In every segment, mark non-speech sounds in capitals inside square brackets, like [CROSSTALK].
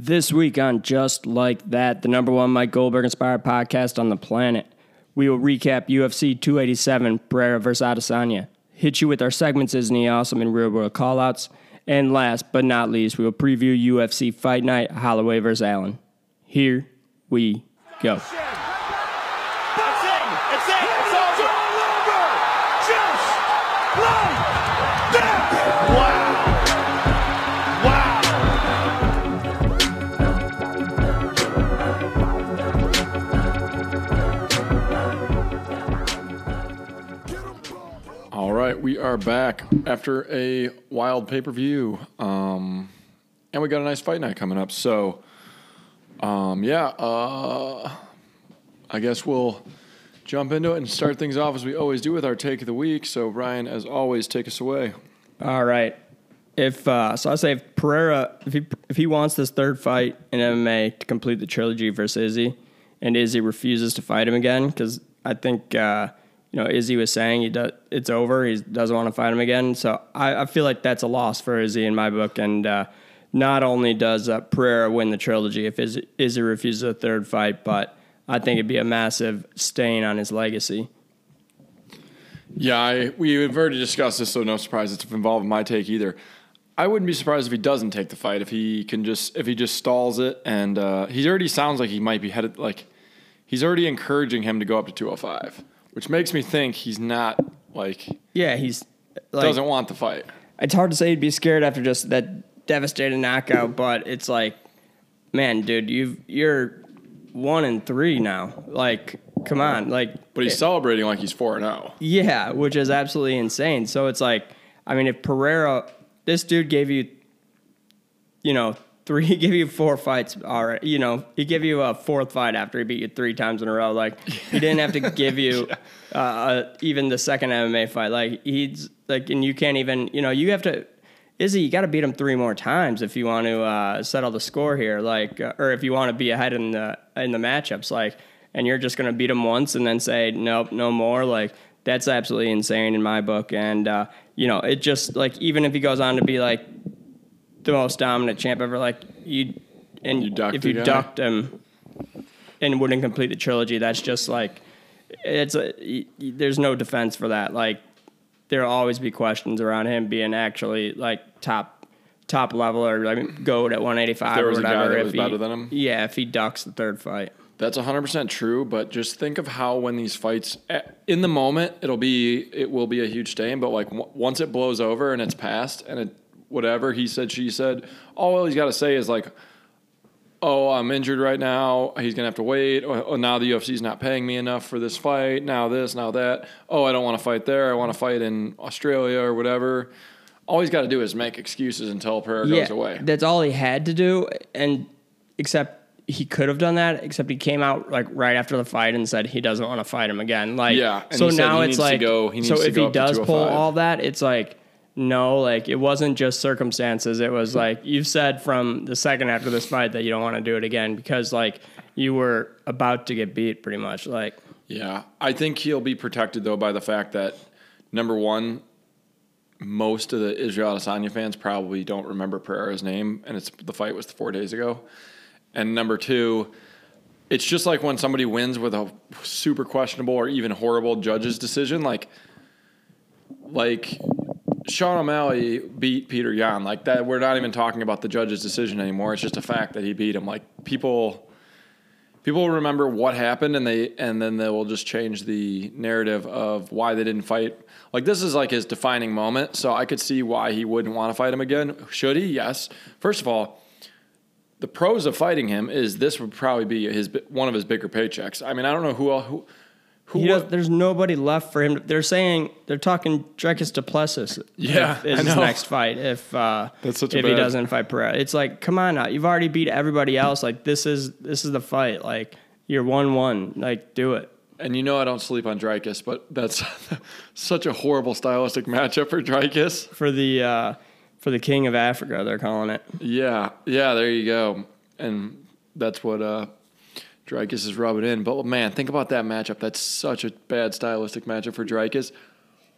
This week on Just Like That, the number one Mike Goldberg inspired podcast on the planet, we will recap UFC 287 Pereira vs. Adesanya, hit you with our segments Isn't Awesome and Real World Callouts, and last but not least, we will preview UFC Fight Night Holloway vs. Allen. Here we go. Right, we are back after a wild pay per view, um, and we got a nice fight night coming up. So, um, yeah, uh, I guess we'll jump into it and start things off as we always do with our take of the week. So, Ryan, as always, take us away. All right. If uh, so, I say if Pereira, if he if he wants this third fight in MMA to complete the trilogy versus Izzy, and Izzy refuses to fight him again, because I think uh, you know Izzy was saying he does, it's over, he doesn't want to fight him again. So I, I feel like that's a loss for Izzy in my book. And uh, not only does uh, Pereira win the trilogy if Izzy, Izzy refuses a third fight, but I think it'd be a massive stain on his legacy. Yeah, I, we've already discussed this, so no surprise it's involved in my take either. I wouldn't be surprised if he doesn't take the fight if he can just if he just stalls it and uh, he already sounds like he might be headed like he's already encouraging him to go up to 205, which makes me think he's not like Yeah, he's like, doesn't want the fight. it's hard to say he'd be scared after just that devastating knockout, but it's like, man, dude, you've you're one and three now. Like, come on, like, But he's eh. celebrating like he's 4 and 0. yeah, which is absolutely insane. So it's like, I mean, if Pereira, this dude gave you, you know, three, [LAUGHS] he gave you four fights already. You know, he gave you a fourth fight after he beat you three times in a row. Like, he didn't have to [LAUGHS] give you uh, uh, even the second MMA fight. Like, he's like, and you can't even, you know, you have to. Izzy, you got to beat him three more times if you want to uh, settle the score here, like, uh, or if you want to be ahead in the in the matchups, like, and you're just gonna beat him once and then say nope, no more, like, that's absolutely insane in my book. And uh, you know, it just like even if he goes on to be like the most dominant champ ever, like you, and You if you guy. ducked him and wouldn't complete the trilogy, that's just like it's a y- y- there's no defense for that. Like there'll always be questions around him being actually like top top level or I mean goat at 185 there or was a guy whatever. that if was he, better than him? yeah, if he ducks the third fight. That's 100% true, but just think of how when these fights eh, in the moment it'll be it will be a huge stain, but like w- once it blows over and it's past and it whatever he said she said, all he's got to say is like oh, I'm injured right now. He's going to have to wait. Oh, oh, now the UFC's not paying me enough for this fight. Now this, now that. Oh, I don't want to fight there. I want to fight in Australia or whatever. All he's got to do is make excuses until Pereira goes away. That's all he had to do, and except he could have done that. Except he came out like right after the fight and said he doesn't want to fight him again. Like, Yeah, and so now he it's needs to like, go- so if he does pull oh all that, it's like. No, like it wasn't just circumstances. It was like you've said from the second after this fight that you don't want to do it again because like you were about to get beat pretty much. Like Yeah, I think he'll be protected though by the fact that number one, most of the Israel Adesanya fans probably don't remember Pereira's name, and it's the fight was four days ago. And number two, it's just like when somebody wins with a super questionable or even horrible judge's decision, like like Sean O'Malley beat Petr Yan. Like that, we're not even talking about the judge's decision anymore. It's just a fact that he beat him. Like people people will remember what happened and they and then they will just change the narrative of why they didn't fight like this is like his defining moment so i could see why he wouldn't want to fight him again should he yes first of all the pros of fighting him is this would probably be his one of his bigger paychecks i mean i don't know who else who who would- there's nobody left for him. to- They're saying they're talking Dricus Duplessis. Yeah, if- is his next fight if uh, That's such if he doesn't fight Pereira. It's like, come on now, you've already beat everybody else. Like this is this is the fight. Like you're one one. Like do it. and you know i don't sleep on Dricus, but that's [LAUGHS] such a horrible stylistic matchup for Dricus. for the uh, for the king of Africa. They're calling it. Yeah, yeah, there you go. And that's what uh Dricus is rubbing in. But man, think about that matchup. That's such a bad stylistic matchup for Dricus.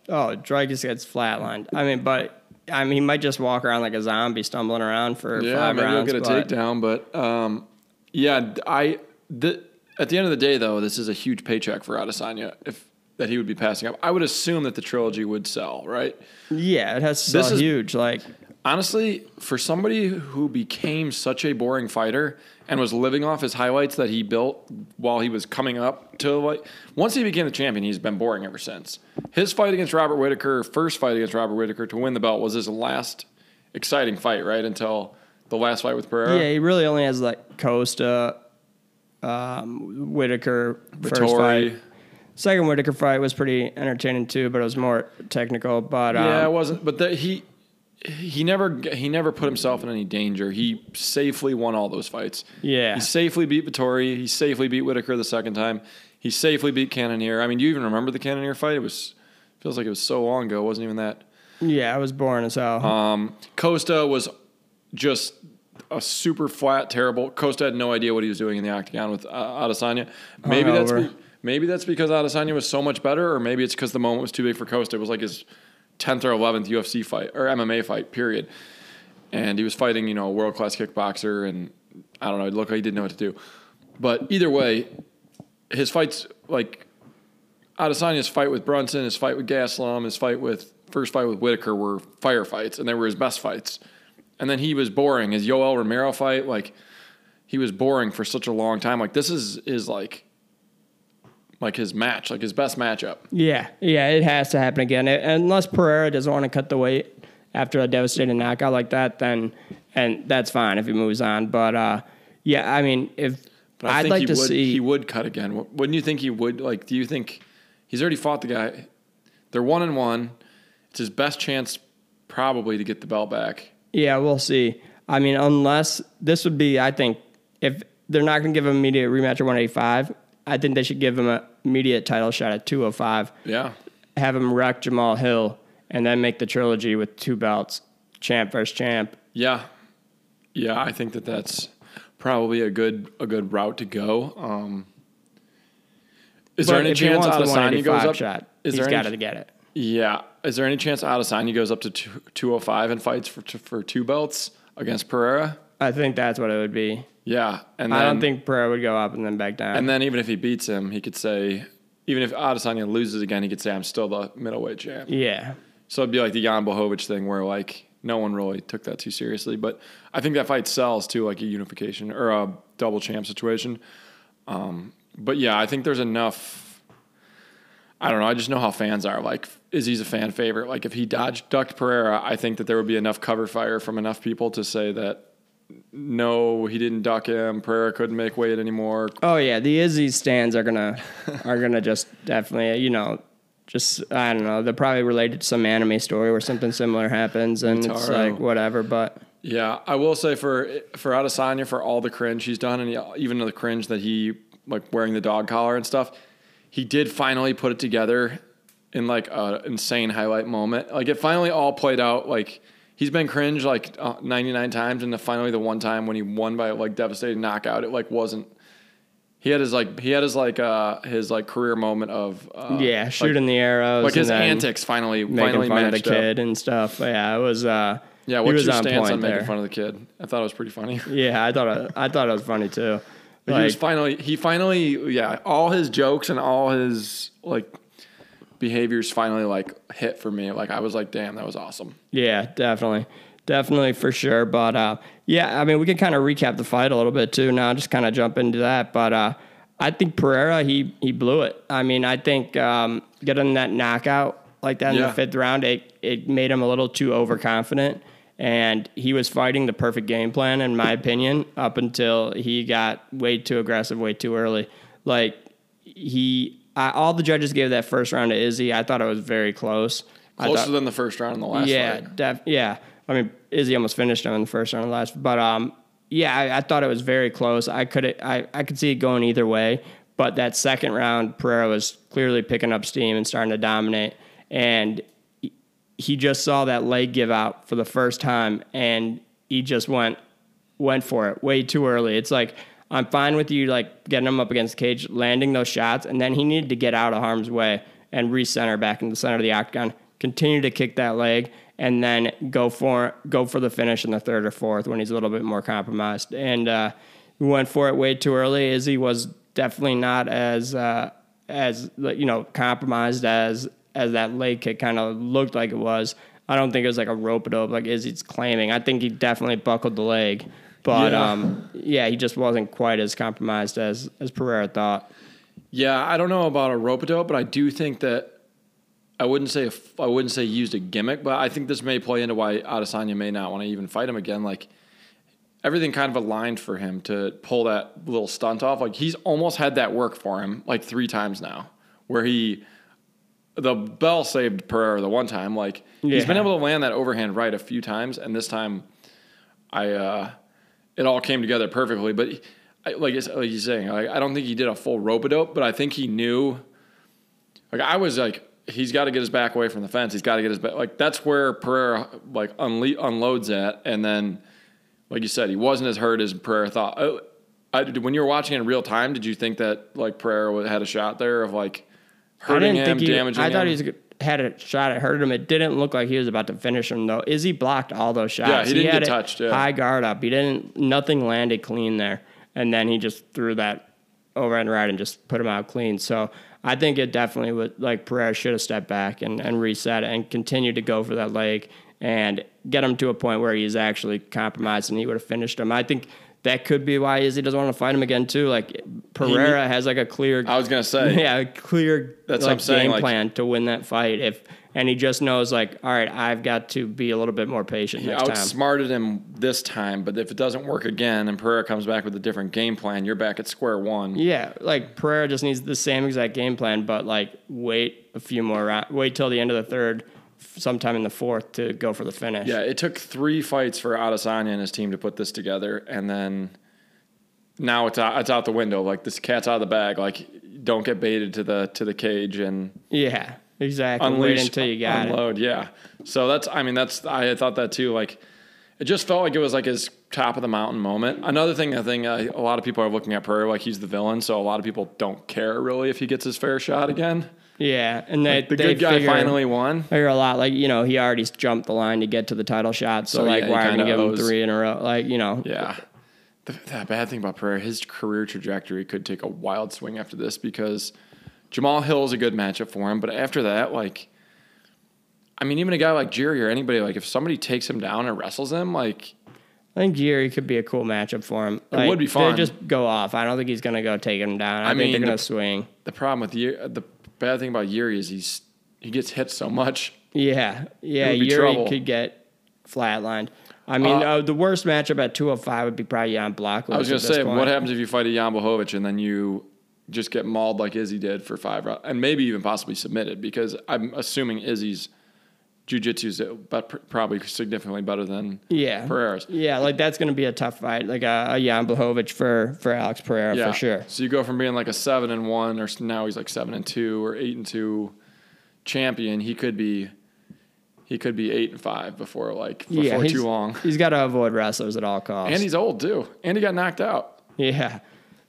Oh, Dricus gets flatlined. I mean, but I mean, he might just walk around like a zombie, stumbling around for Yeah, five maybe rounds. he'll get a but- takedown, but um, yeah, I the, at the end of the day though, this is a huge paycheck for Adesanya if that he would be passing up. I would assume that the trilogy would sell, right? Yeah, it has to This sell is- huge. Like, Honestly, for somebody who became such a boring fighter and was living off his highlights that he built while he was coming up to like once he became the champion, he's been boring ever since. His fight against Robert Whitaker, first fight against Robert Whitaker to win the belt was his last exciting fight, right? Until the last fight with Pereira. yeah, he really only has like Costa, um, Whitaker first Vettori. fight. Second Whitaker fight was pretty entertaining too, but it was more technical. But um, Yeah, it wasn't. But the, he he never he never put himself in any danger. He safely won all those fights. Yeah. he safely beat Vettori. He safely beat Whitaker the second time. He safely beat Cannonier. I mean, do you even remember the Cannonier fight? It was feels like it was so long ago. It wasn't even that. yeah, I was born as hell. Um, Costa was just a super flat, terrible. Costa had no idea what he was doing in the octagon with uh, Adesanya. Maybe that's be, maybe that's because Adesanya was so much better, or maybe it's because the moment was too big for Costa. It was like his tenth or eleventh UFC fight or MMA fight, period. And he was fighting, you know, a world class kickboxer, and I don't know. It looked like he didn't know what to do. But either way, his fights like Adesanya's fight with Brunson, his fight with Gastelum, his fight with first fight with Whitaker were firefights, and they were his best fights. And then he was boring. His Yoel Romero fight, like he was boring for such a long time. Like this is is like like his match, like his best matchup. Yeah, yeah, it has to happen again. It- unless Pereira doesn't want to cut the weight after a devastating knockout like that, then and that's fine if he moves on. But uh, yeah, I mean, if But I I'd think like he to would see, he would cut again. Wouldn't you think he would? Like, do you think he's already fought the guy? They're one and one. It's his best chance probably to get the belt back. yeah, we'll see. I mean, unless this would be, I think, if they're not going to give him immediate rematch at 185, I think they should give him an immediate title shot at 205. Yeah. Have him wreck Jamal Hill, and then make the trilogy with two belts, champ versus champ. Yeah, yeah, I think that that's probably a good a good route to go. Um, is there any chance Adesanya goes up? shot, is he's got to get it. Yeah, is there any chance Adesanya goes up to two hundred five and fights for for two belts against Pereira? I think that's what it would be. Yeah, and then, I don't think Pereira would go up and then back down. And then even if he beats him, he could say, even if Adesanya loses again, he could say, "I'm still the middleweight champ." yeah, So it'd be like the Jan Blachowicz thing, where like no one really took that too seriously. But I think that fight sells to like a unification or a double champ situation. Um, but yeah, I think there's enough. I don't know. I just know how fans are. Like, Izzy's a fan favorite. Like, if he dodged ducked Pereira, I think that there would be enough cover fire from enough people to say that no, he didn't duck him. Pereira couldn't make weight anymore. Oh yeah, the Izzy stands are gonna [LAUGHS] are gonna just definitely you know just I don't know they're probably related to some anime story where something similar happens and it's like whatever. But Yeah, I will say for for Adesanya for all the cringe he's done, and even the cringe that he like wearing the dog collar and stuff, he did finally put it together in like a insane highlight moment. Like it finally all played out. Like he's been cringe like uh, ninety nine times, and the finally the one time when he won by like devastating knockout, it like wasn't. He had his like he had his like uh his like career moment of uh, yeah, like- shooting the arrows, like his antics finally finally fun of the matched up. kid and stuff. Yeah, it was. uh Yeah, what's was your on stance point on making there. fun of the kid? I thought it was pretty funny. [LAUGHS] Yeah, I thought it, I thought it was funny too. But he was finally he finally yeah all his jokes and all his like behaviors finally like hit for me like I was like damn that was awesome Yeah, definitely. Definitely for sure. But uh, yeah, I mean, we can kind of recap the fight a little bit too now, just kind of jump into that. But uh, I think Pereira, he he blew it. I mean, I think um, getting that knockout like that in Yeah. the fifth round, it, it made him a little too overconfident. And he was fighting the perfect game plan, in my opinion, up until he got way too aggressive, way too early. Like, he, I, all the judges gave that first round to Izzy. I thought it was very close. Closer thought- than the first round in the last yeah, def- yeah. I mean, Izzy almost finished him in the first round of the last, but um, yeah, I, I thought it was very close. I could I, I could see it going either way, but that second round, Pereira was clearly picking up steam and starting to dominate, and he- he just saw that leg give out for the first time, and he just went went for it way too early. It's like I'm fine with you like getting him up against the cage, landing those shots, and then he needed to get out of harm's way and recenter back in the center of the octagon. continue to kick that leg, and then go for go for the finish in the third or fourth when he's a little bit more compromised. And uh, we went for it way too early. Izzy was definitely not as uh, as you know compromised as as that leg kick kind of looked like it was. I don't think it was like a rope it up like Izzy's claiming. I think he definitely buckled the leg, but Yeah. um, yeah, he just wasn't quite as compromised as as Pereira thought. Yeah, I don't know about a rope dope, but I do think that I wouldn't say I wouldn't say used a gimmick, but I think this may play into why Adesanya may not want to even fight him again. Like everything kind of aligned for him to pull that little stunt off. Like he's almost had that work for him like three times now, where he the bell saved Pereira the one time. Like he's been able to land that overhand right a few times, and this time I uh, it all came together perfectly. But I, like like you're saying, like, I don't think he did a full rope dope, but I think he knew. Like I was like, he's got to get his back away from the fence. He's got to get his back. Like that's where Pereira like unle- unloads at, and then like you said, he wasn't as hurt as Pereira thought. Oh, I, when you were watching in real time, did you think that like Pereira had a shot there of like hurting him, he. damaging I thought him? he was, had a shot at hurt him. It didn't look like he was about to finish him though. Izzy blocked all those shots. Yeah, he didn't had get touched, yeah. High guard up. He didn't. Nothing landed clean there, and then he just threw that over and right and just put him out clean. So I think it definitely would like Pereira should have stepped back and, and reset and continued to go for that leg and get him to a point where he's actually compromised and he would have finished him. I think that could be why Izzy doesn't want to fight him again too. Like Pereira has like a clear I was gonna say, [LAUGHS] yeah, a clear That's what I'm saying, game like- plan to win that fight. If and he just knows like, all right, I've got to be a little bit more patient He next time. outsmarted him this time, but if it doesn't work again and Pereira comes back with a different game plan, you're back at square one. Yeah, like Pereira just needs the same exact game plan, but like wait a few more rounds, wait till the end of the third, sometime in the fourth to go for the finish. Yeah, it took three fights for Adesanya and his team to put this together, and then now it's out, it's out the window. Like this cat's out of the bag. Like don't get baited to the to the cage and yeah, exactly. unleash wait until you got it. unload. Yeah. So that's I mean that's I thought that too. Like it just felt like it was like his top of the mountain moment. Another thing I think uh, a lot of people are looking at Pereira like he's the villain, so a lot of people don't care really if he gets his fair shot again. Yeah, and they The they good guy finally won. figure a lot. Like you know, he already jumped the line to get to the title shot, so, So, like yeah, why are we kinda give him three in a row? Like you know, Yeah. The, the bad thing about Pereira, his career trajectory could take a wild swing after this because Jamal Hill is a good matchup for him. But after that, like, I mean, even a guy like Jerry or anybody, like, if somebody takes him down and wrestles him, like, I think Jerry could be a cool matchup for him. It would be fun. They just go off. I don't think he's gonna go take him down. I, I think mean, they're gonna the- swing. the problem with Yuri, the bad thing about Jiri is he's he gets hit so much. Yeah, yeah. Jiri trouble. could get flatlined. I mean, Uh, uh, the worst matchup at 205 would be probably Jan Blachowicz. I was gonna say, point. what happens if you fight a Jan Blachowicz and then you just get mauled like Izzy did for five rounds, and maybe even possibly submitted? Because I'm assuming Izzy's jiu-jitsu is but probably significantly better than Yeah, Pereira's. Yeah, like that's gonna be a tough fight, like uh, a, a Jan Blachowicz for for Alex Pereira for sure. So you go from being like a seven and one, or now he's like seven and two, or eight and two champion. He could be, he could be eight and five before like before yeah, too long. He's got to avoid wrestlers at all costs. And he's old too. And he got knocked out. yeah,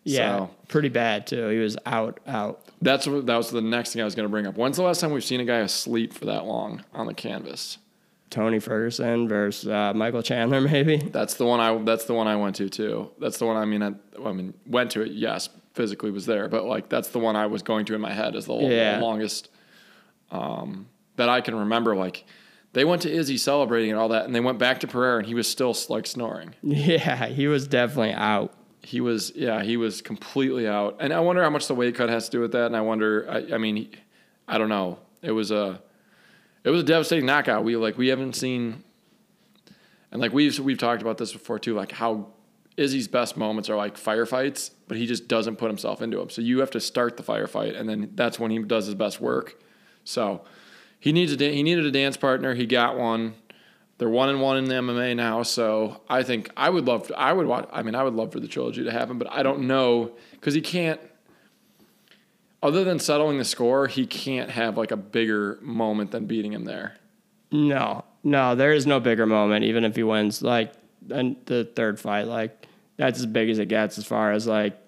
yeah, So- pretty bad too. He was out, out. That's what that was the next thing I was going to bring up. When's the last time we've seen a guy asleep for that long on the canvas? Tony Ferguson versus uh, Michael Chandler, [LAUGHS] maybe. That's the one I. That's the one I went to too. That's the one I mean. I, I mean, went to it. Yes, physically was there, but like that's the one I was going to in my head as the, Yeah. longest um, that I can remember. Like they went to Izzy celebrating and all that, and they went back to Pereira, and he was still like snoring. [LAUGHS] Yeah, he was definitely out. He was, yeah, he was completely out. And I wonder how much the weight cut has to do with that. And I wonder, I, I mean, I don't know. It was a, it was a devastating knockout. We like we haven't seen, and like we've we've talked about this before too. Like how Izzy's best moments are like firefights, but he just doesn't put himself into them. So you have to start the firefight, and then that's when he does his best work. So he needs a he needed a dance partner. He got one. They're one and one in the MMA now, so I think I would love. To, I would watch. I mean, I would love for the trilogy to happen, but I don't know because he can't. Other than settling the score, he can't have like a bigger moment than beating him there. No, no, there is no bigger moment, even if he wins like an- the third fight. Like that's as big as it gets as far as like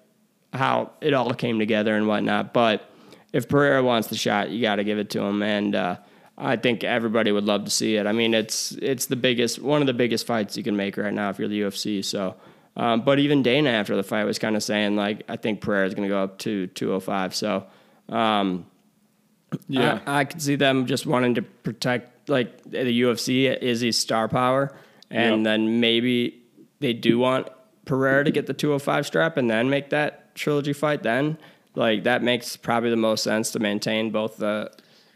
how it all came together and whatnot. But if Pereira wants the shot, you got to give it to him. And uh, I think everybody would love to see it. I mean, it's it's the biggest one of the biggest fights you can make right now if you're the UFC. So, um, but even Dana after the fight was kind of saying like, I think Pereira is going to go up to 205. So, um, Yeah. I, I could see them just wanting to protect like the UFC is his star power, and Yep. then maybe they do want Pereira to get the 205 strap and then make that trilogy fight. Then like that makes probably the most sense to maintain both the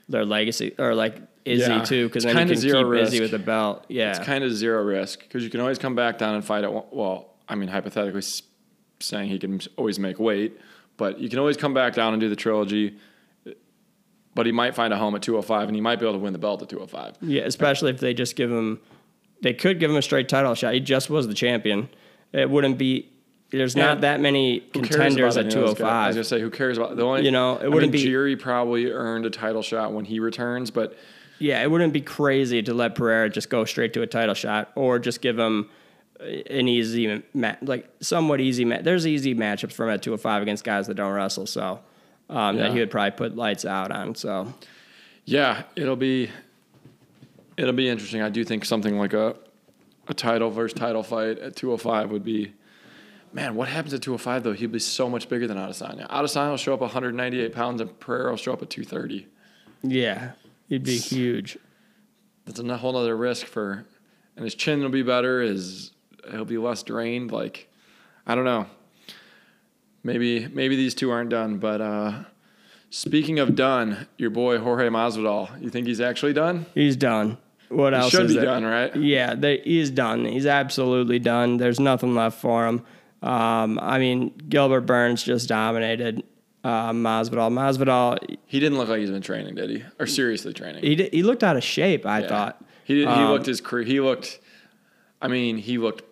their legacy or like Izzy Yeah. too, because then you can zero keep Izzy risk. with the belt. Yeah, It's kind of zero risk because you can always come back down and fight at one. Well, I mean, hypothetically saying he can always make weight, but you can always come back down and do the trilogy. But he might find a home at 205 and he might be able to win the belt at 205. Yeah, especially if they just give him, they could give him a straight title shot. He just was the champion. It wouldn't be. There's not that many contenders at any of those guys? I was gonna say, who cares about the only? You know, it wouldn't mean, be- Jiri probably earned a title shot when he returns, but Yeah, it wouldn't be crazy to let Pereira just go straight to a title shot or just give him an easy, ma- like somewhat easy. match. There's easy matchups for him at 205 against guys that don't wrestle. So um, that he would probably put lights out on. So yeah, it'll be it'll be interesting. I do think something like a a title versus title fight at 205 would be. Man, what happens at 205 though? He'd be so much bigger than Adesanya. Adesanya will show up 198 pounds, and Pereira will show up at 230. yeah, he'd be huge. That's a whole other risk for, and his chin will be better. His he'll be less drained. Like, I don't know. Maybe maybe these two aren't done. But uh, speaking of done, your boy Jorge Masvidal. You think he's actually done? He's done. What He else should is be there? done, right? Yeah, they, he's done. He's absolutely done. There's nothing left for him. Um, I mean, Gilbert Burns just dominated uh, Masvidal. Masvidal, He didn't look like he's been training, did he? Or seriously training? he did, he looked out of shape. I Yeah. thought. he did, he Um, looked his career. He looked. I mean, he looked.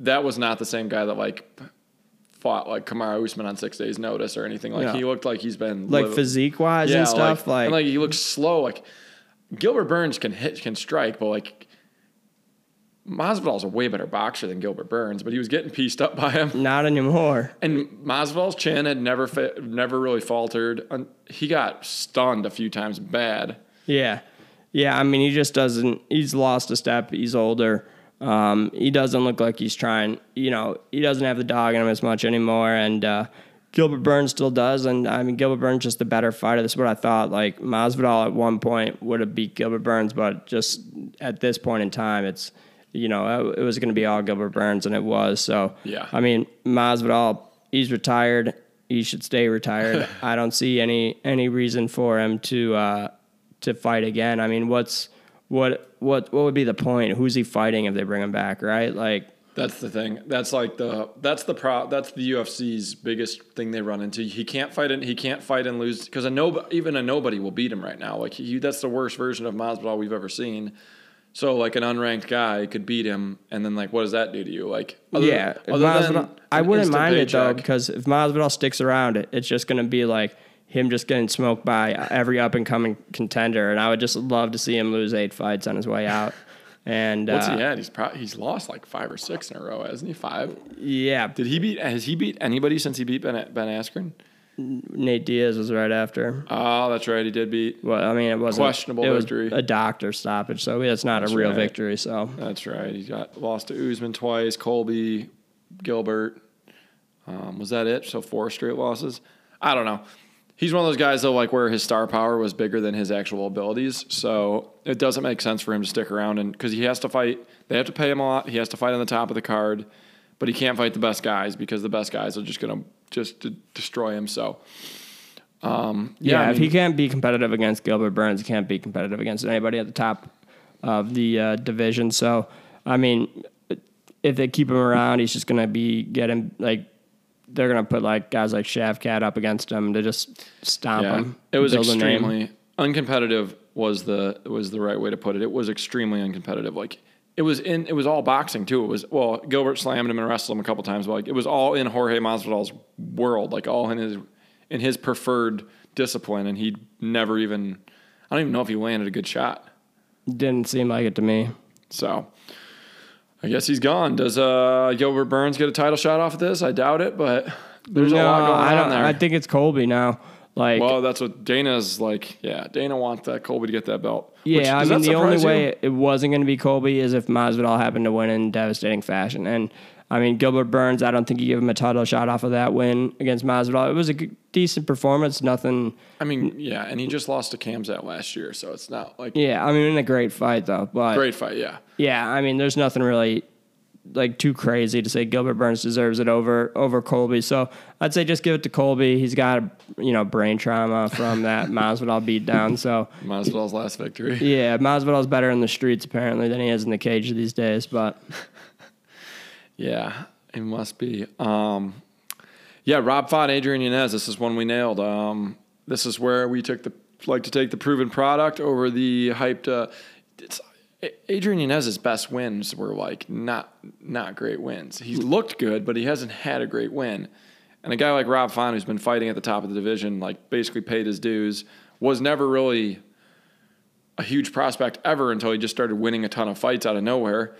That was not the same guy that like fought like Kamaru Usman on six days' notice or anything. Like Yeah. he looked like he's been like physique wise and stuff. Like, and like he looks slow. Like Gilbert Burns can hit, can strike, but like Masvidal's a way better boxer than Gilbert Burns. But he was getting pieced up by him, not anymore. and Masvidal's chin had never fa- never really faltered. He got stunned a few times bad. Yeah. Yeah. I mean, he just doesn't, he's lost a step. He's older. Um, he doesn't look like he's trying, you know, he doesn't have the dog in him as much anymore. And, uh, Gilbert Burns still does. And I mean, Gilbert Burns just a better fighter. That's what I thought. Like Masvidal at one point would have beat Gilbert Burns, but just at this point in time, it's, you know, it was going to be all Gilbert Burns, and it was. So, Yeah. I mean, Masvidal, he's retired. He should stay retired. [LAUGHS] I don't see any any reason for him to uh, to fight again. I mean, what's what what what would be the point? Who's he fighting if they bring him back? Right? Like, That's the thing. That's like the that's the pro that's the UFC's biggest thing they run into. He can't fight and he can't fight and lose because a no even a nobody will beat him right now. Like he, that's the worst version of Masvidal we've ever seen. So like an unranked guy could beat him, and then like what does that do to you? Like other- yeah, other Masvidal, I wouldn't mind it though because if Masvidal sticks around, it it's just going to be like him just getting smoked by every up and coming contender, and I would just love to see him lose eight fights on his way out. And What's uh, he at? He's probably he's lost like five or six in a row, hasn't he? Five. yeah, Did he beat? Has he beat anybody since he beat Ben Ben Askren? Nate Diaz was right after. Oh, that's right. He did beat. Well, I mean, it wasn't Questionable it was a doctor stoppage, so it's not a real right. victory. So That's right. He got lost to Usman twice, Colby, Gilbert. Um, was that it? So four straight losses. I don't know. He's one of those guys though, like where his star power was bigger than his actual abilities. So it doesn't make sense for him to stick around, and because he has to fight, they have to pay him a lot. He has to fight on the top of the card, but he can't fight the best guys because the best guys are just gonna just to destroy him. So. Um, yeah, I if he can't be competitive against Gilbert Burns, he can't be competitive against anybody at the top of the uh, division. So I mean, if they keep him around, he's just gonna be getting like they're gonna put like guys like Shavkat up against him to just stomp Yeah, him. it was build a name. extremely uncompetitive. Was the was the right way to put it? It was extremely uncompetitive. Like it was in it was all boxing too. It was well Gilbert slammed him and wrestled him a couple times, but like it was all in Jorge Masvidal's world, like all in his in his preferred discipline, and he never even I don't even know if he landed a good shot. Didn't seem like it to me. So I guess he's gone. Does uh, Gilbert Burns get a title shot off of this? I doubt it, but there's a lot going I on there. I think it's Colby now. Like, Well, that's what Dana's like. Yeah, Dana wants that Colby to get that belt. yeah, Which- I mean, the only you? way it wasn't going to be Colby is if Masvidal happened to win in devastating fashion. And I mean, Gilbert Burns, I don't think you give him a title shot off of that win against Masvidal. It was a g- decent performance. Nothing. I mean, yeah, and he just lost to Khamzat last year, so it's not like Yeah, I mean, in a great fight though. But great fight. Yeah, Yeah, I mean, there's nothing really like too crazy to say Gilbert Burns deserves it over over Colby. So I'd say just give it to Colby. He's got a, you know brain trauma from that [LAUGHS] Masvidal beatdown. So Masvidal's last victory. [LAUGHS] yeah, Masvidal's better in the streets apparently than he is in the cage these days. But [LAUGHS] Yeah, it must be. Um, yeah, Rob fought Adrian Yanez. This is one we nailed. Um, this is where we took the like to take the proven product over the hyped. Uh, it's Adrian Yanez's best wins were like not not great wins. He's looked good, but he hasn't had a great win. And a guy like Rob Font, who's been fighting at the top of the division, like basically paid his dues, was never really a huge prospect ever until he just started winning a ton of fights out of nowhere.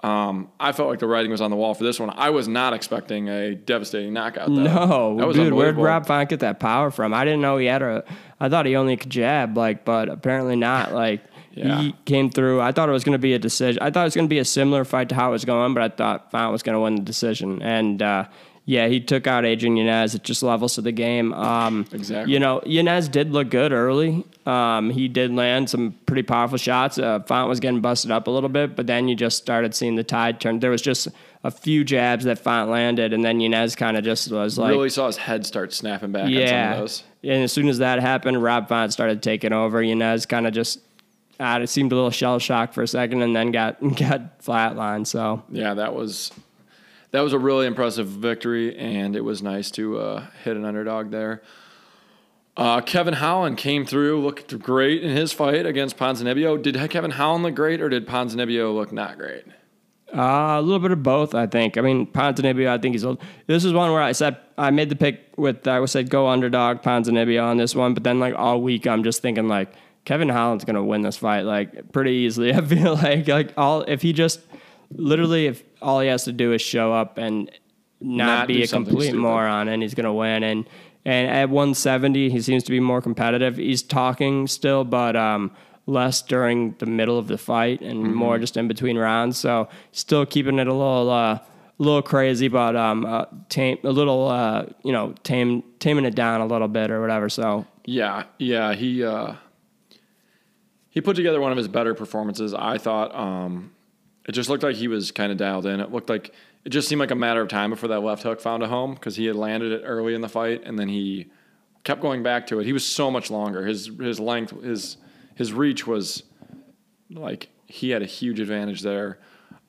Um, I felt like the writing was on the wall for this one. I was not expecting a devastating knockout. Though. no, that was dude, where'd. Rob Font get that power from? I didn't know he had a. I thought he only could jab, like, but apparently not. Like Yeah. he came through. I thought it was going to be a decision. I thought it was going to be a similar fight to how it was going, but I thought Font was going to win the decision. And uh, yeah, he took out Adrian Yanez. It just levels to the game. Um, Exactly. You know, Yanez did look good early. Um, he did land some pretty powerful shots. Uh, Font was getting busted up a little bit, but then you just started seeing the tide turn. There was just a few jabs that Font landed, and then Yanez kind of just was like, really saw his head start snapping back on some of yeah. those. And as soon as that happened, Rob Font started taking over. Yanez kind of just, it seemed a little shell shocked for a second, and then got [LAUGHS] got flatlined. So Yeah, that was that was a really impressive victory, and it was nice to uh, hit an underdog there. Uh, Kevin Holland came through, looked great in his fight against Ponzinibbio. Did Kevin Holland look great, or did Ponzinibbio look not great? Uh, a little bit of both, I think. I mean, Ponzinibbio, I think he's old. This is one where I said I made the pick with I said go underdog Ponzinibbio on this one, but then like all week I'm just thinking like Kevin Holland's gonna win this fight like pretty easily. [LAUGHS] I feel like like all if he just literally if all he has to do is show up and not, Not be a complete stupid. moron, and he's gonna win. And and at 170, he seems to be more competitive. He's talking still, but um, less during the middle of the fight and Mm-hmm. more just in between rounds. So still keeping it a little uh, a little crazy, but um, uh, tame a little uh, you know tame taming it down a little bit or whatever. So Yeah, yeah, he uh, he put together one of his better performances. I thought um, it just looked like he was kind of dialed in. It looked like it just seemed like a matter of time before that left hook found a home because he had landed it early in the fight and then he kept going back to it. He was so much longer. His his length, his his reach was like he had a huge advantage there.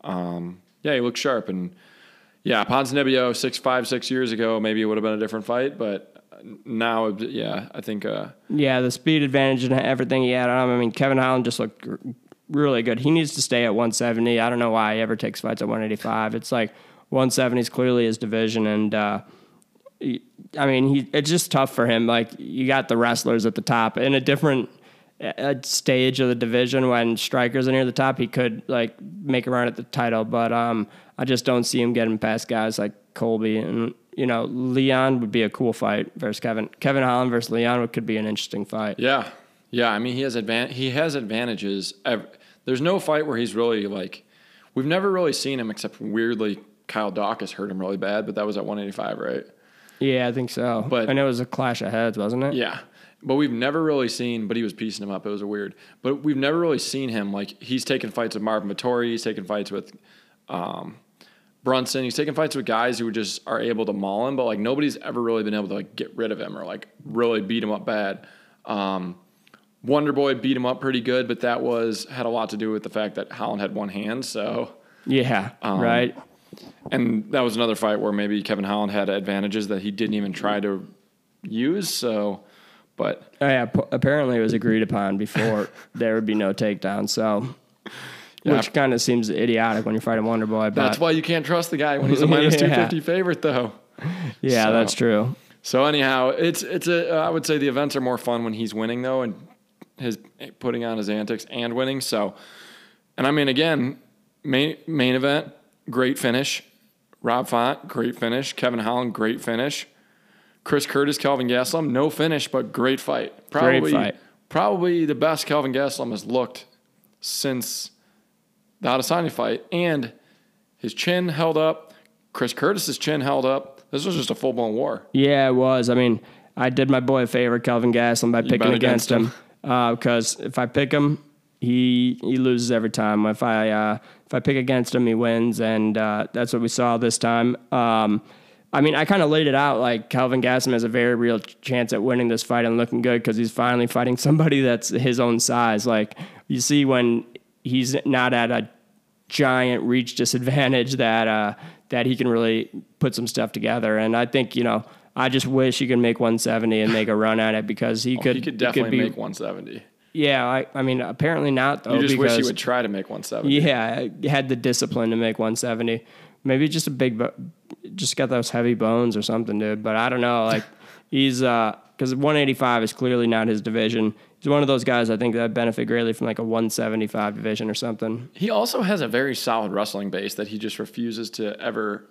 Um, yeah, he looked sharp and yeah, Ponzinibbio six five six years ago maybe it would have been a different fight, but now yeah, I think uh, yeah, the speed advantage and everything he had on him. I mean, Kevin Holland just looked really good. He needs to stay at 170. I don't know why he ever takes fights at 185. It's like 170 is clearly his division, and uh, he- I mean, he it's just tough for him. Like you got the wrestlers at the top in a different stage of the division when strikers are near the top. He could like make a run at the title, but um, I just don't see him getting past guys like Colby and. You know, Leon would be a cool fight versus Kevin. Kevin Holland versus Leon would, could be an interesting fight. Yeah, yeah. I mean, he has advan- He has advantages. There's no fight where he's really like. We've never really seen him except weirdly. Kyle Daukaus hurt him really bad, but that was at 185, right? Yeah, I think so. But- and it was a clash of heads, wasn't it? Yeah. But we've never really seen, but he was piecing him up. It was a weird. But we've never really seen him like he's taken fights with Marvin Vettori. He's taken fights with um, Brunson. He's taken fights with guys who just are able to maul him, but like nobody's ever really been able to like get rid of him or like really beat him up bad. Um, Wonder Boy beat him up pretty good, but that was had a lot to do with the fact that Holland had one hand. So, Yeah, Um, right. and that was another fight where maybe Kevin Holland had advantages that he didn't even try to use. So, but Oh, yeah, p- apparently it was agreed upon before [LAUGHS] there would be no takedown. So, Yeah. which kind of seems idiotic when you're fighting Wonder Boy. But That's why you can't trust the guy when he's a [LAUGHS] minus Yeah. two fifty favorite, though. yeah, so- that's true. So anyhow, it's it's a I would say the events are more fun when he's winning though, and his putting on his antics and winning. So, and I mean again, main main event, great finish. Rob Font, great finish. Kevin Holland, great finish. Chris Curtis, Kelvin Gastelum, no finish, but great fight. Probably, fight. Probably the best Kelvin Gastelum has looked since the Adesanya fight, and his chin held up. Chris Curtis's chin held up. This was just a full blown war. Yeah, it was. I mean, I did my boy a favor, Kelvin Gastelum, by picking against, against him because if I pick him, he he loses every time. If I uh, if I pick against him, he wins, and uh, that's what we saw this time. Um, I mean, I kind of laid it out like Kelvin Gastelum has a very real chance at winning this fight and looking good because he's finally fighting somebody [LAUGHS] that's his own size. Like you see when he's not at a giant reach disadvantage [LAUGHS] that uh, that he can really put some stuff together. And I think you know, I just wish he could make 170 and make a run at it because he could. He could definitely be, make 170. Yeah, I, I mean, apparently not though. You just wish he would try to make 170. yeah, he had the discipline to make 170. Maybe just a big, just got those heavy bones or something, dude. But I don't know. Like [LAUGHS] he's uh, because 185 is clearly not his division. He's one of those guys I think that benefit greatly from like a 175 division or something. He also has a very solid wrestling base that he just refuses to ever.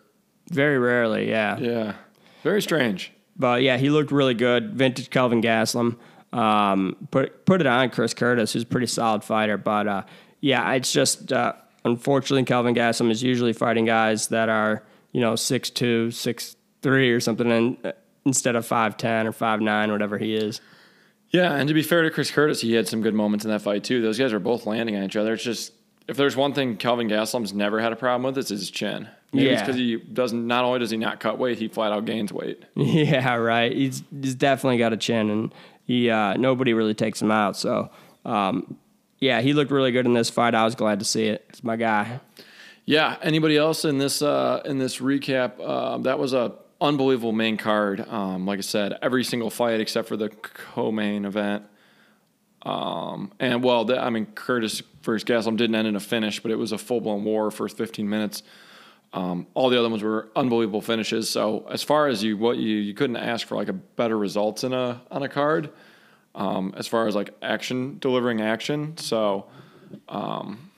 Very rarely, yeah. Yeah, very strange. But yeah, he looked really good. Vintage Kelvin Gastelum. Um, put put it on Chris Curtis, who's a pretty solid fighter. But uh, yeah, it's just uh, unfortunately Kelvin Gastelum is usually fighting guys that are you know six two, six three or something, and uh, instead of five ten or five nine, whatever he is. Yeah, and to be fair to Chris Curtis, he had some good moments in that fight too. Those guys were both landing on each other. It's just if there's one thing Kelvin Gastelum's never had a problem with, it's his chin. Maybe Yeah. because he doesn't. Not only does he not cut weight, he flat out gains weight. [LAUGHS] Yeah, right. He's he's definitely got a chin, and he uh, nobody really takes him out. So um, yeah, he looked really good in this fight. I was glad to see it. It's my guy. Yeah. Anybody else in this uh, in this recap? Uh, that was a unbelievable main card. Um, like I said, every single fight except for the co-main event. Um, and well, the, I mean, Curtis versus Gastelum didn't end in a finish, but it was a full blown war for 15 minutes. Um, all the other ones were unbelievable finishes. So as far as you, what you, you couldn't ask for like a better results in a on a card. Um, as far as like action, delivering action. So, um,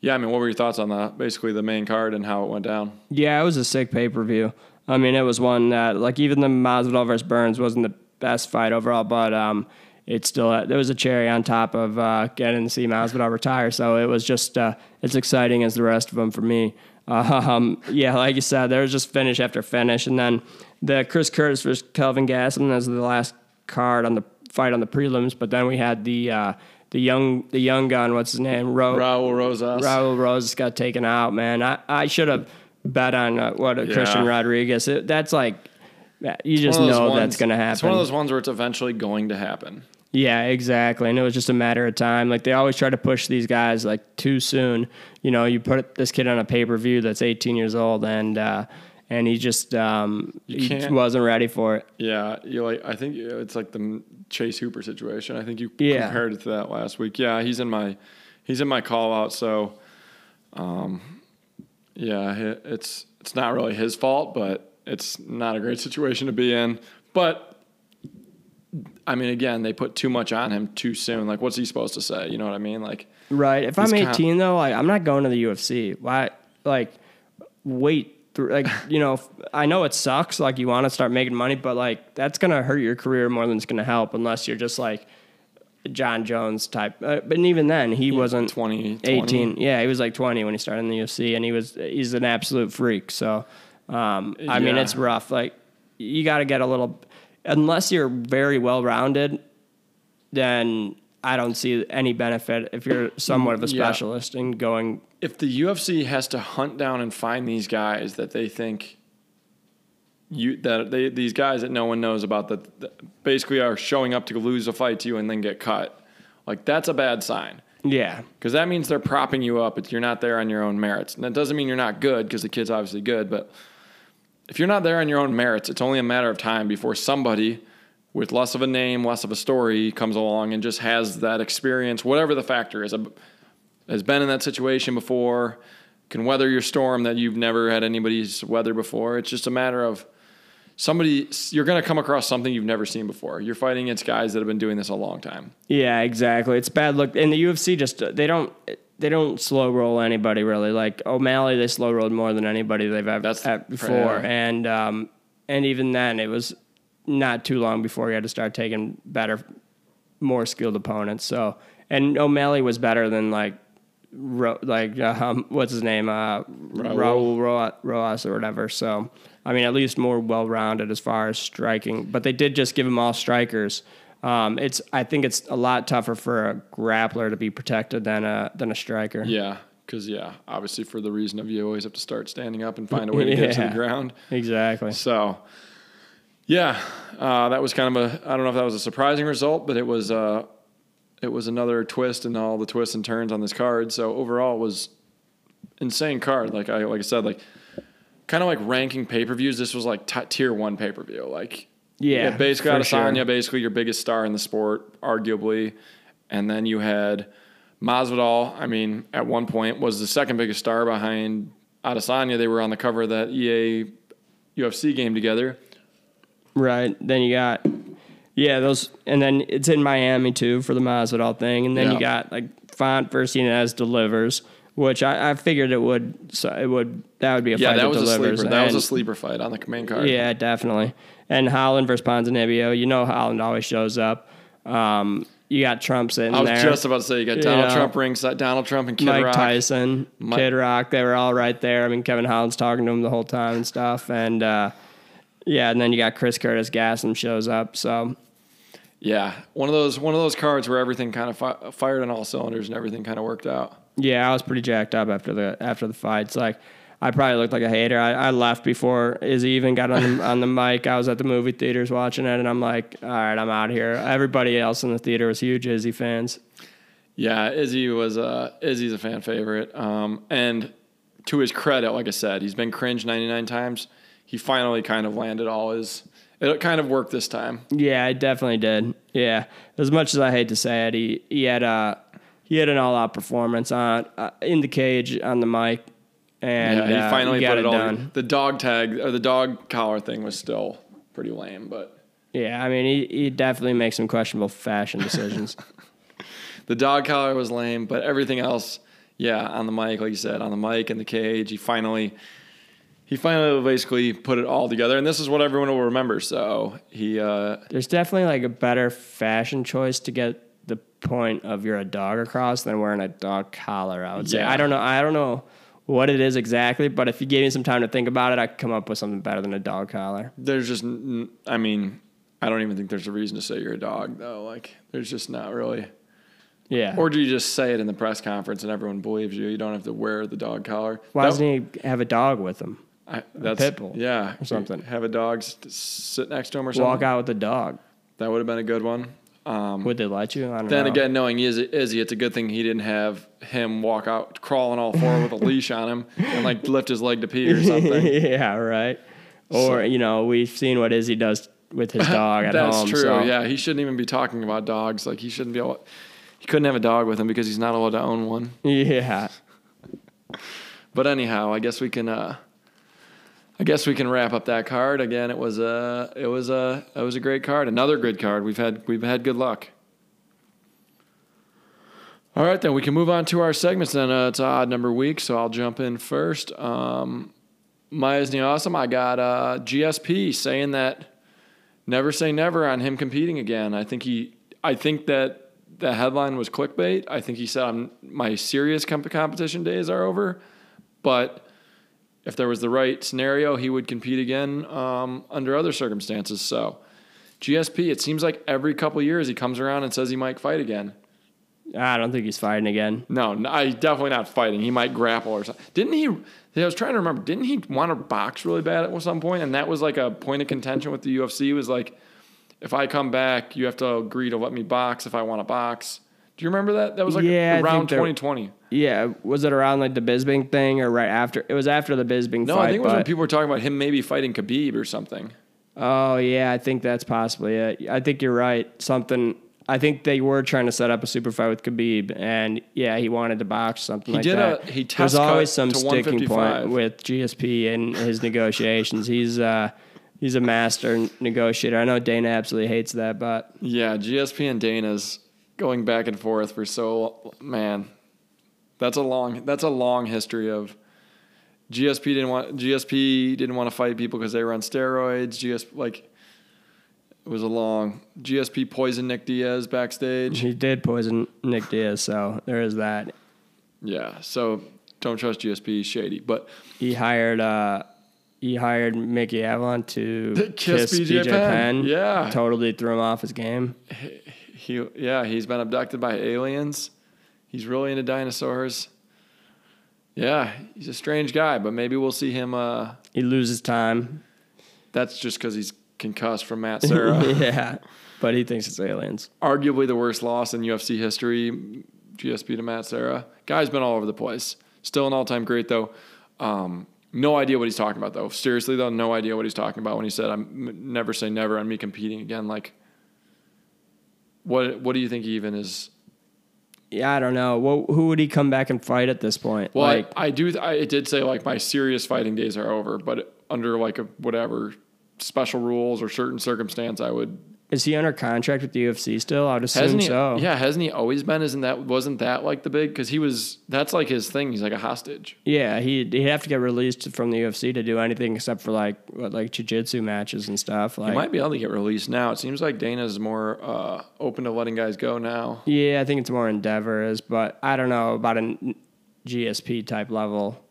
yeah, I mean, what were your thoughts on the basically the main card and how it went down? Yeah, it was a sick pay per view. I mean, it was one that like even the Masvidal versus Burns wasn't the best fight overall, but um, it still there was a cherry on top of uh, getting to see Masvidal retire. So it was just uh, as exciting as the rest of them for me. Um, yeah, like you said, there was just finish after finish, and then the Chris Curtis versus Kelvin Gastelum as the last card on the fight on the prelims. But then we had the uh, the young the young gun, what's his name, Ro- Raul Rosas. Raul Rose got taken out, man. I, I should have bet on uh, what uh, Christian Rodriguez. It, that's like you just One of those know ones- that's going to happen. It's one of those ones where it's eventually going to happen. Yeah, exactly. And it was just a matter of time. Like they always try to push these guys like too soon. You know, you put this kid on a pay per view that's 18 years old, and uh, and he just um, he wasn't ready for it. Yeah, you like. I think it's like the Chase Hooper situation. I think you Yeah. compared it to that last week. Yeah, he's in my he's in my call out. So, um, yeah, it's it's not really his fault, but it's not a great [LAUGHS] situation to be in. But I mean, again, they put too much on him too soon. Like, what's he supposed to say? You know what I mean? Like, Right. If I'm kind- 18 though, like I'm not going to the UFC. Why? Like, wait. Through, like you know, I know it sucks. Like you want to start making money, but like that's gonna hurt your career more than it's gonna help, unless you're just like Jon Jones type. Uh, but even then, he wasn't 20, 20. 18. Yeah, he was like 20 when he started in the UFC, and he was he's an absolute freak. So, um, I mean, it's rough. Like you got to get a little, unless you're very well rounded, then I don't see any benefit if you're somewhat of a Yeah. specialist and going. if the UFC has to hunt down and find these guys that they think you that they these guys that no one knows about that, that basically are showing up to lose a fight to you and then get cut, like that's a bad sign Yeah, because that means they're propping you up. It's, you're not there on your own merits, and that doesn't mean you're not good because the kid's obviously good. But if you're not there on your own merits, it's only a matter of time before somebody with less of a name, less of a story comes along and just has that experience, whatever the factor is, has been in that situation before, can weather your storm that you've never had anybody's weather before. It's just a matter of somebody you're going to come across something you've never seen before. You're fighting against guys that have been doing this a long time. yeah, exactly. It's bad luck, And the UFC just they don't they don't slow roll anybody really. Like O'Malley, they slow rolled more than anybody they've ever before, and um, and even then it was not too long before he had to start taking better, more skilled opponents. So and O'Malley was better than like. Ro- like [LAUGHS] um, what's his name uh, Raul Ro- Rojas or whatever. So I mean, at least more well rounded as far as striking. But they did just give him all strikers. Um, it's I think it's a lot tougher for a grappler to be protected than a than a striker. Yeah, because yeah, obviously for the reason of you always have to start standing up and find a [LAUGHS] way to get to the ground. Exactly. So, yeah, uh, that was kind of a I don't know if that was a surprising result, but it was uh, it was another twist in all the twists and turns on this card. So overall, it was insane card. Like I like I said, like kind of like ranking pay per views. This was like t- tier one pay per view. Like Yeah, basically Adesanya, sure. basically your biggest star in the sport, arguably, and then you had Masvidal. I mean, at one point was the second biggest star behind Adesanya. They were on the cover of that EA UFC game together. Right. Then you got yeah those, and then it's in Miami too for the Masvidal thing, and then Yeah. you got like Font versus Yanez delivers, which I, I figured it would. So it would that would be a Yeah, fight that was a delivers. sleeper. That was a sleeper fight on the main card. Yeah, definitely. And Holland versus Ponzinibbio, you know Holland always shows up. Um, you got Trump sitting I was there. just about to say you got Donald know, Trump ringside, Donald Trump and Kid Mike Rock. Tyson, Mi- Kid Rock, they were all right there. I mean, Kevin Holland's talking to him the whole time and stuff. And uh, yeah, and then you got Chris Curtis Gastelum shows up. So Yeah, one of those one of those cards where everything kind of fi- fired on all cylinders and everything kind of worked out. Yeah, I was pretty jacked up after the after the fights. Like I probably looked like a hater. I, I left before Izzy even got on the, [LAUGHS] on the mic. I was at the movie theaters watching it, and I'm like, all right, I'm out here. Everybody else in the theater was huge Izzy fans. Yeah, Izzy was uh, Izzy's a fan favorite. Um, and to his credit, like I said, he's been cringe 99 times. He finally kind of landed all his. It kind of worked this time. Yeah, it definitely did. Yeah, as much as I hate to say it, he he had a he had an all out performance on uh, in the cage on the mic, and Yeah, he uh, finally got put it, all. done. The dog tag or the dog collar thing was still pretty lame, but Yeah, I mean he he definitely makes some questionable fashion decisions. [LAUGHS] the dog collar was lame. But everything else, yeah, on the mic, like you said, on the mic and the cage, he finally. He finally basically put it all together, and this is what everyone will remember. So he, uh, There's definitely like a better fashion choice to get point of you're a dog across than wearing a dog collar. I would say. I don't know. I don't know what it is exactly, but if you gave me some time to think about it, I could come up with something better than a dog collar. there's just I mean i don't even think there's a reason to say you're a dog though like there's just not really Yeah. or do you just say it in the press conference and everyone believes you you don't have to wear the dog collar Why That- doesn't he have a dog with him? I, that's pit bull yeah or something. have a dog sit next to him or something Walk out with the dog. that would have been a good one um, Would they let you? I don't then know. again knowing Izzy, Izzy it's a good thing he didn't have him walk out crawling all four with a [LAUGHS] leash on him and like lift his leg to pee or something [LAUGHS] yeah, right. Or So- you know, we've seen what Izzy does with his [LAUGHS] dog at That's home. That's true. so- Yeah, he shouldn't even be talking about dogs. Like he shouldn't be able. He couldn't have a dog with him because he's not allowed to own one. Yeah. But anyhow, I guess we can. Uh, I guess we can wrap up that card again. It was a. It was a. It was a great card. Another good card. We've had. We've had good luck. All right, then we can move on to our segments. Then uh, it's odd number week, so I'll jump in first. Um, my Isn't Awesome. I got uh, GSP saying that never say never on him competing again. I think he. I think that the headline was clickbait. I think he said my serious comp- competition days are over, but if there was the right scenario, he would compete again um, under other circumstances. So, GSP, it seems like every couple years he comes around and says he might fight again. I don't think he's fighting again. No, no I definitely not fighting. He might grapple or something. Didn't he? I was trying to remember. Didn't he want to box really bad at some point? And that was like a point of contention with the UFC. Was like, if I come back, you have to agree to let me box if I want to box. Do you remember that? That was like Yeah, around think there- 2020. Yeah, was it around like the Bisping thing or right after? It was after the Bisping No, fight. I think it was when people were talking about him maybe fighting Khabib or something. Oh yeah, I think that's possibly it. I think you're right. Something. I think they were trying to set up a super fight with Khabib, and yeah, he wanted to box something He like did that. a- he There's test cut always some sticking point with GSP and his negotiations. He's uh, he's a master negotiator. I know Dana absolutely hates that, but Yeah, GSP and Dana's going back and forth for so man. That's a long that's a long history of GSP didn't want GSP didn't want to fight people because they were on steroids. GSP like It was a long GSP poisoned Nick Diaz backstage. He did poison Nick Diaz, so there is that. Yeah, so don't trust GSP, shady. But He hired uh he hired Mickey Avalon to [LAUGHS] Kiss kiss, BJ BJ, Penn. Penn. Yeah. Totally threw him off his game. he, yeah, he's been abducted by aliens. He's really into dinosaurs. Yeah, he's a strange guy, but maybe we'll see him. Uh, He loses time. that's just because he's concussed from Matt [LAUGHS] Serra. yeah. But he thinks it's aliens. Arguably the worst loss in UFC history, GSP to Matt Serra. Guy's been all over the place. Still an all-time great though. Um, no idea what he's talking about though. Seriously though, no idea what he's talking about when he said, "I'm never say never on me competing again." Like, what what do you think he even is? Yeah, I don't know. Well, who would he come back and fight at this point? Well, like, I, I do. I it did say like my serious fighting days are over, but under like a whatever special rules or certain circumstance, I would. Is he under contract with the UFC still? I'd assume Hasn't he? so. Yeah, hasn't he always been? Isn't that wasn't that like the big? Because he was. That's like his thing. He's like a hostage. Yeah, he'd, he'd have to get released from the UFC to do anything except for like what, like jiu-jitsu matches and stuff. Like, He might be able to get released now. It seems like Dana's more uh, open to letting guys go now. Yeah, I think it's more Endeavor is, but I don't know about a GSP type level.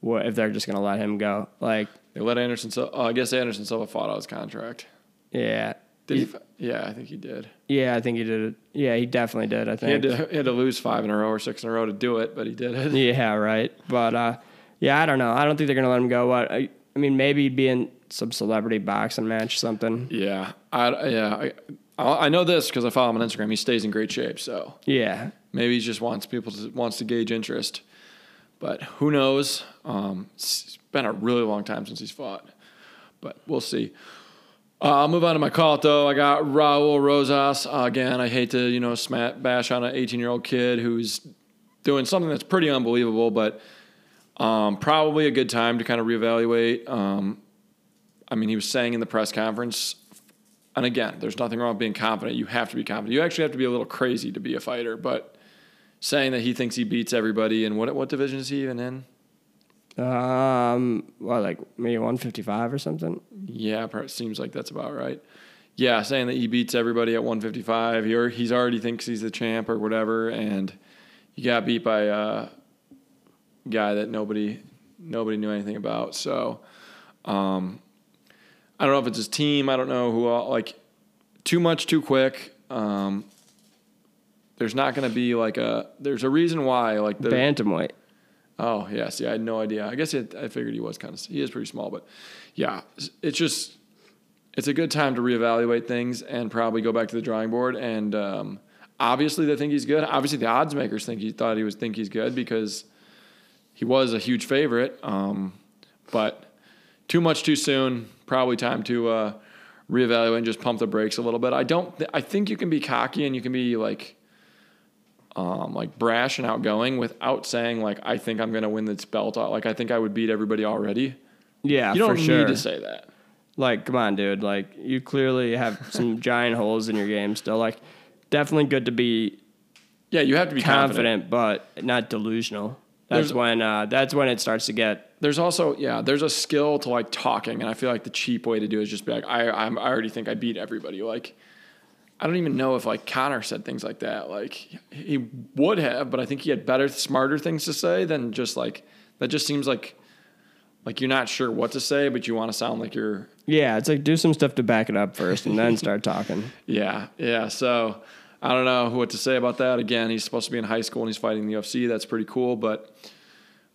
What if they're just gonna let him go? Like, They let Anderson. Sil- Oh, I guess Anderson Silva fought out his contract. yeah, Did he? Yeah, I think he did. yeah, I think he did it. Yeah, he definitely did. I He had think. to he had to lose five in a row or six in a row to do it, but he did it. [LAUGHS] Yeah, right. But uh, yeah, I don't know. I don't think they're gonna let him go. What? I, I mean, maybe be in some celebrity boxing match, or something. Yeah, I yeah I I I know this because I follow him on Instagram. He stays in great shape, so Yeah, maybe he just wants people to wants to gauge interest. But who knows? Um, it's been a really long time since he's fought, but we'll see. Uh, I'll move on to my call though. I got Raul Rosas uh, again. I hate to you know smash bash on an 18 year old kid who's doing something that's pretty unbelievable, but um, probably a good time to kind of reevaluate. Um, I mean, he was saying in the press conference, and again, there's nothing wrong with being confident. You have to be confident. You actually have to be a little crazy to be a fighter, but saying that he thinks he beats everybody and what what division is he even in? Um, well, like maybe one fifty five or something. Yeah, seems like that's about right. Yeah, saying that he beats everybody at 155. He or he's already thinks he's the champ or whatever, and he got beat by a guy that nobody nobody knew anything about. So, um, I don't know if it's his team. I don't know who. All, like, too much, too quick. Um, there's not going to be like a. There's a reason why. Like the Bantamweight. Oh yeah, see, I had no idea. I guess it, I figured he was kind of he is pretty small, but yeah, it's just it's a good time to reevaluate things and probably go back to the drawing board. And um, obviously, they think he's good. Obviously, the odds makers think he thought he was think he's good because he was a huge favorite. Um, but too much too soon. Probably time to uh, reevaluate and just pump the brakes a little bit. I don't. Th- I think you can be cocky and you can be like um, like brash and outgoing without saying like I think I'm gonna win this belt. Like I think I would beat everybody already. Yeah, You don't for need sure. to say that. Like, come on, dude. Like, you clearly have some [LAUGHS] giant holes in your game still. Like, definitely good to be Yeah, you have to be confident. confident, but not delusional. That's There's- when uh, that's when it starts to get There's also yeah, there's a skill to like talking, and I feel like the cheap way to do it is just be like I I'm, I already think I beat everybody. Like I don't even know if like Conor said things like that. Like he would have, but I think he had better, smarter things to say than just like that. Just seems like like you're not sure what to say, but you want to sound like you're yeah. It's like do some stuff to back it up first, and then start talking. [LAUGHS] Yeah, yeah. So I don't know what to say about that. Again, he's supposed to be in high school and he's fighting the UFC. That's pretty cool, but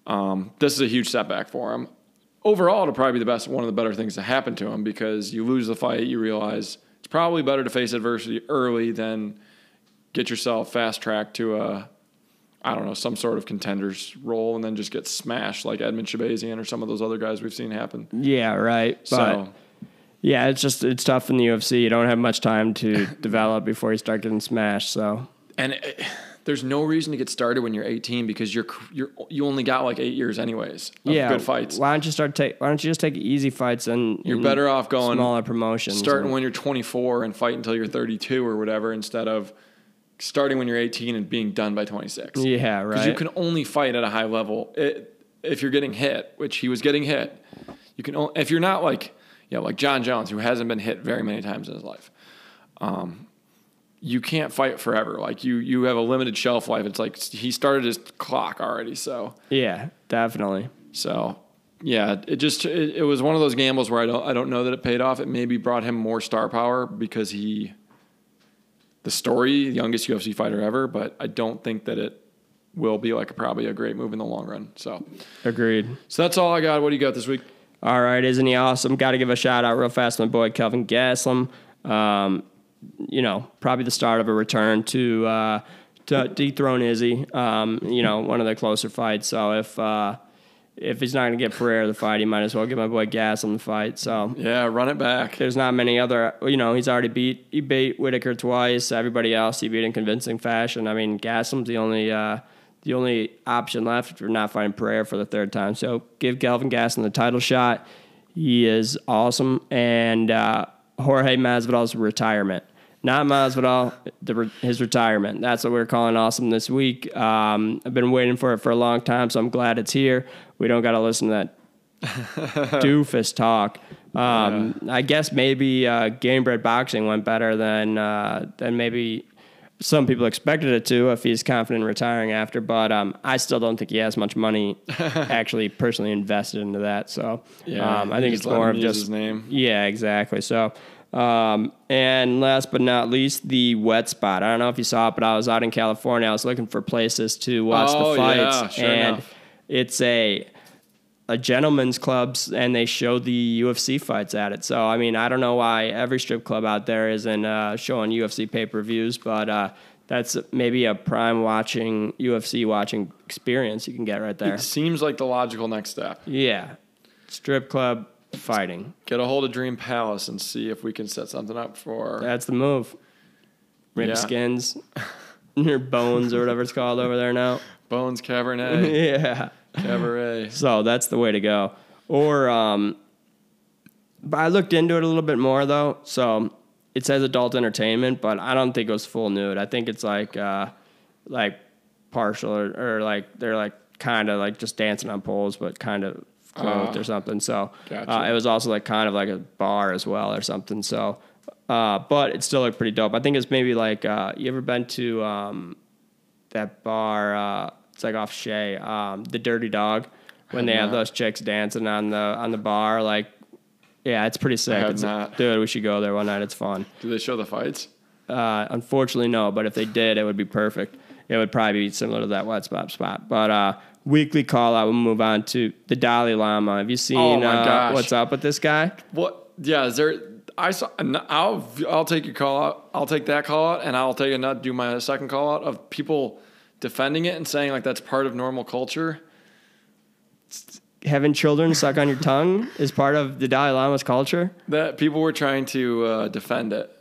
um, this is a huge setback for him. Overall, it'll probably be the best, one of the better things to happen to him because you lose the fight, you realize it's probably better to face adversity early than get yourself fast tracked to a, I don't know, some sort of contender's role and then just get smashed like Edmen Shahbazyan or some of those other guys we've seen happen. Yeah, right. But So yeah, it's just it's tough in the UFC. You don't have much time to [LAUGHS] develop before you start getting smashed. So And it, there's no reason to get started when you're 18 because you're you're you only got like eight years anyways of yeah, good fights. Why don't you start take? Why don't you just take easy fights and You're and better off going smaller promotions. starting when you're 24 and fight until you're 32 or whatever instead of starting when you're 18 and being done by 26. Yeah, right. Because you can only fight at a high level it, if you're getting hit, which he was getting hit. You can only, if you're not like Yeah, like Jon Jones, who hasn't been hit very many times in his life. Um, you can't fight forever. Like you, you have a limited shelf life. It's like he started his clock already. So, Yeah, definitely. so yeah, it just it, it was one of those gambles where I don't I don't know that it paid off. It maybe brought him more star power because he, the story, the youngest UFC fighter ever. But I don't think that it will be like probably a great move in the long run. So, Agreed. so that's all I got. What do you got this week? All right, isn't he awesome? Got to give a shout out real fast, to my boy Kelvin Gastelum. Um, you know, probably the start of a return to uh, to dethrone Izzy. Um, you know, one of the closer fights. So if uh, if he's not going to get Pereira the fight, he might as well get my boy Gas Gastelum the fight. So Yeah, run it back. there's not many other. You know, he's already beat he beat Whittaker twice. Everybody else he beat in convincing fashion. I mean, Gastelum's the only. Uh, the only option left if you're not fighting Pereira for the third time. So give Kelvin Gastelum the title shot. He is awesome. And uh, Jorge Masvidal's retirement. Not Masvidal, the, his retirement. That's what we're calling awesome this week. Um, I've been waiting for it for a long time, so I'm glad it's here. We don't got to listen to that [LAUGHS] doofus talk. Um, I guess maybe uh, game bred boxing went better than uh, than maybe some people expected it to if he's confident in retiring after. But um, I still don't think he has much money [LAUGHS] actually personally invested into that. So Yeah, um, I think it's more of just his name. Yeah, exactly. So. Um, and last but not least, the wet spot. I don't know if you saw it, but I was out in California. I was looking for places to watch Oh, the fights, yeah, sure and enough. it's a a gentleman's clubs and they show the UFC fights at it. So I mean, I don't know why every strip club out there isn't uh, showing UFC pay per views, but uh, that's maybe a prime watching UFC watching experience you can get right there. It seems like the logical next step. Yeah, strip club fighting. Get a hold of Dream Palace and see if we can set something up for. That's the move. Rib Yeah. skins, [LAUGHS] your bones or whatever it's called over there now. Bones Cabernet. [LAUGHS] yeah. Cabaret. So that's the way to go. Or, um, but I looked into it a little bit more though. So it says adult entertainment, but I don't think it was full nude. I think it's like, uh, like partial or, or like they're like kind of like just dancing on poles, but kind of clothed Ah. or something. So Gotcha. uh, it was also like kind of like a bar as well or something. So, uh, but it still looked pretty dope. I think it's maybe like uh, you ever been to um, that bar? Uh, it's like off Shea, um, the Dirty Dog, when they have those chicks dancing on the on the bar. Like, yeah, it's pretty sick. It's- not. Dude, we should go there one night. It's fun. Do they show the fights? Uh, unfortunately, no. But if they did, it would be perfect. It would probably be similar to that wet spot spot. But uh, weekly call out. We'll move on to the Dalai Lama. Have you seen Oh uh, what's up with this guy? What? Yeah, is there? I saw. I'll I'll take your call out. I'll take that call out, and I'll take another. Do my second call out of people defending it and saying like that's part of normal culture. Having children suck on your tongue is part of the Dalai Lama's culture. That people were trying to uh, defend it.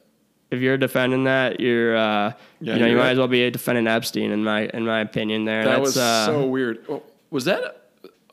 If you're defending that, you're uh, Yeah, you know you might right. as well be defending Epstein in my in my opinion. There, That That's, was uh, so weird. Oh, Was that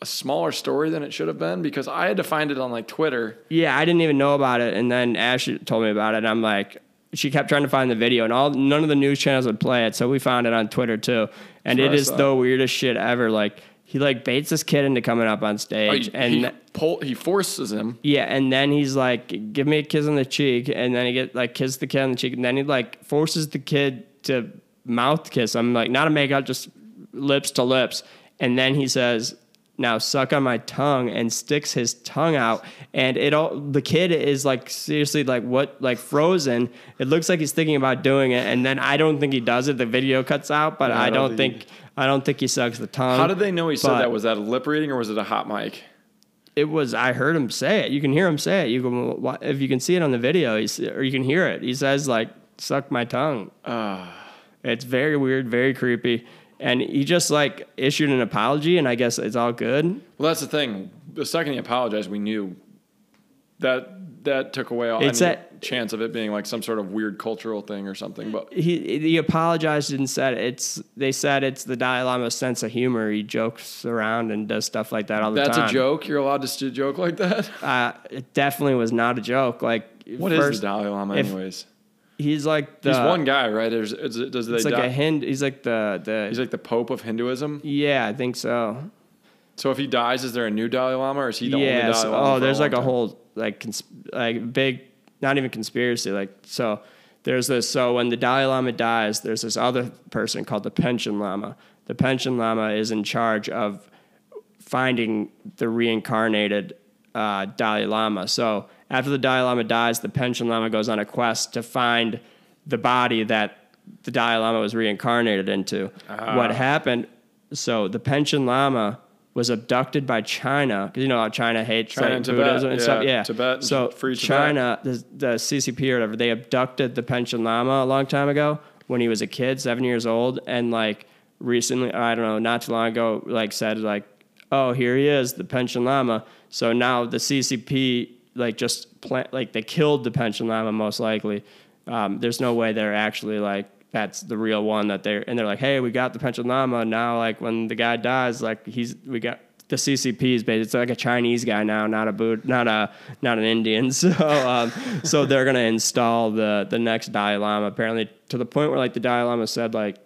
a, smaller story than it should have been? Because I had to find it on like Twitter. Yeah, I didn't even know about it, and then Ashley told me about it. And I'm like, she kept trying to find the video, and all none of the news channels would play it, so we found it on Twitter too. And it I is saw. the weirdest shit ever. Like he like baits this kid into coming up on Oh, stage, he, and he, pull, he forces him. yeah, and then he's like, "Give me a kiss on the cheek," and then he get like kiss the kid on the cheek, and then he like forces the kid to mouth kiss. I'm like, not a make out, just lips to lips, and then he says, "Now suck on my tongue," and sticks his tongue out, and it all the kid is like seriously like what like frozen. It looks like he's thinking about doing it, and then I don't think he does it. The video cuts out, but Yeah, I don't think. I don't think he sucks the tongue. How did they know he said that? Was that a lip reading or was it a hot mic? it was I heard him say it. You can hear him say it. You can if you can see it on the video, he's, or you can hear it. He says like "suck my tongue." Ah. it's very weird, very creepy, and he just like issued an apology, and I guess it's all good. Well, that's the thing. The second he apologized, we knew that that took away all It's any that- chance of it being like some sort of weird cultural thing or something. But He he apologized and said it's. They said it's the Dalai Lama's sense of humor. He jokes around and does stuff like that all the that's time. That's a joke. You're allowed to joke like that. [LAUGHS] Uh, it definitely was not a joke. Like What is first, the Dalai Lama, if- anyways? He's like the. He's one guy, right? There's, is does they It's like die- a Hind. He's like the the. He's like the Pope of Hinduism. yeah, I think so. So if he dies, is there a new Dalai Lama, or is he the only. Dalai so- Lama? oh, there's like a time? whole like cons- like big, not even conspiracy. Like so, there's this. So when the Dalai Lama dies, there's this other person called the Panchen Lama. The Panchen Lama is in charge of finding the reincarnated uh, Dalai Lama. So after the Dalai Lama dies, the Panchen Lama goes on a quest to find the body that the Dalai Lama was reincarnated into. What happened? So the Panchen Lama was abducted by China because you know how China hates China like, and Tibet, Buddhism and yeah, stuff. Yeah, Tibet so free Tibet. China, the, the CCP or whatever, they abducted the Panchen Lama a long time ago when he was a kid, seven years old, and like recently, I don't know, not too long ago, like said like, oh, here he is, the Panchen Lama. So now the CCP like just plant like they killed the Panchen Lama most likely. Um, there's no way they're actually like that's the real one that they're and they're like, hey, we got the Lama now. Like when the guy dies, like he's we got the CCP is basically it's like a Chinese guy now, not a boot, not a not an Indian. [LAUGHS] So um, so they're gonna install the the next Dalai Lama apparently to the point where like the Dalai Lama said like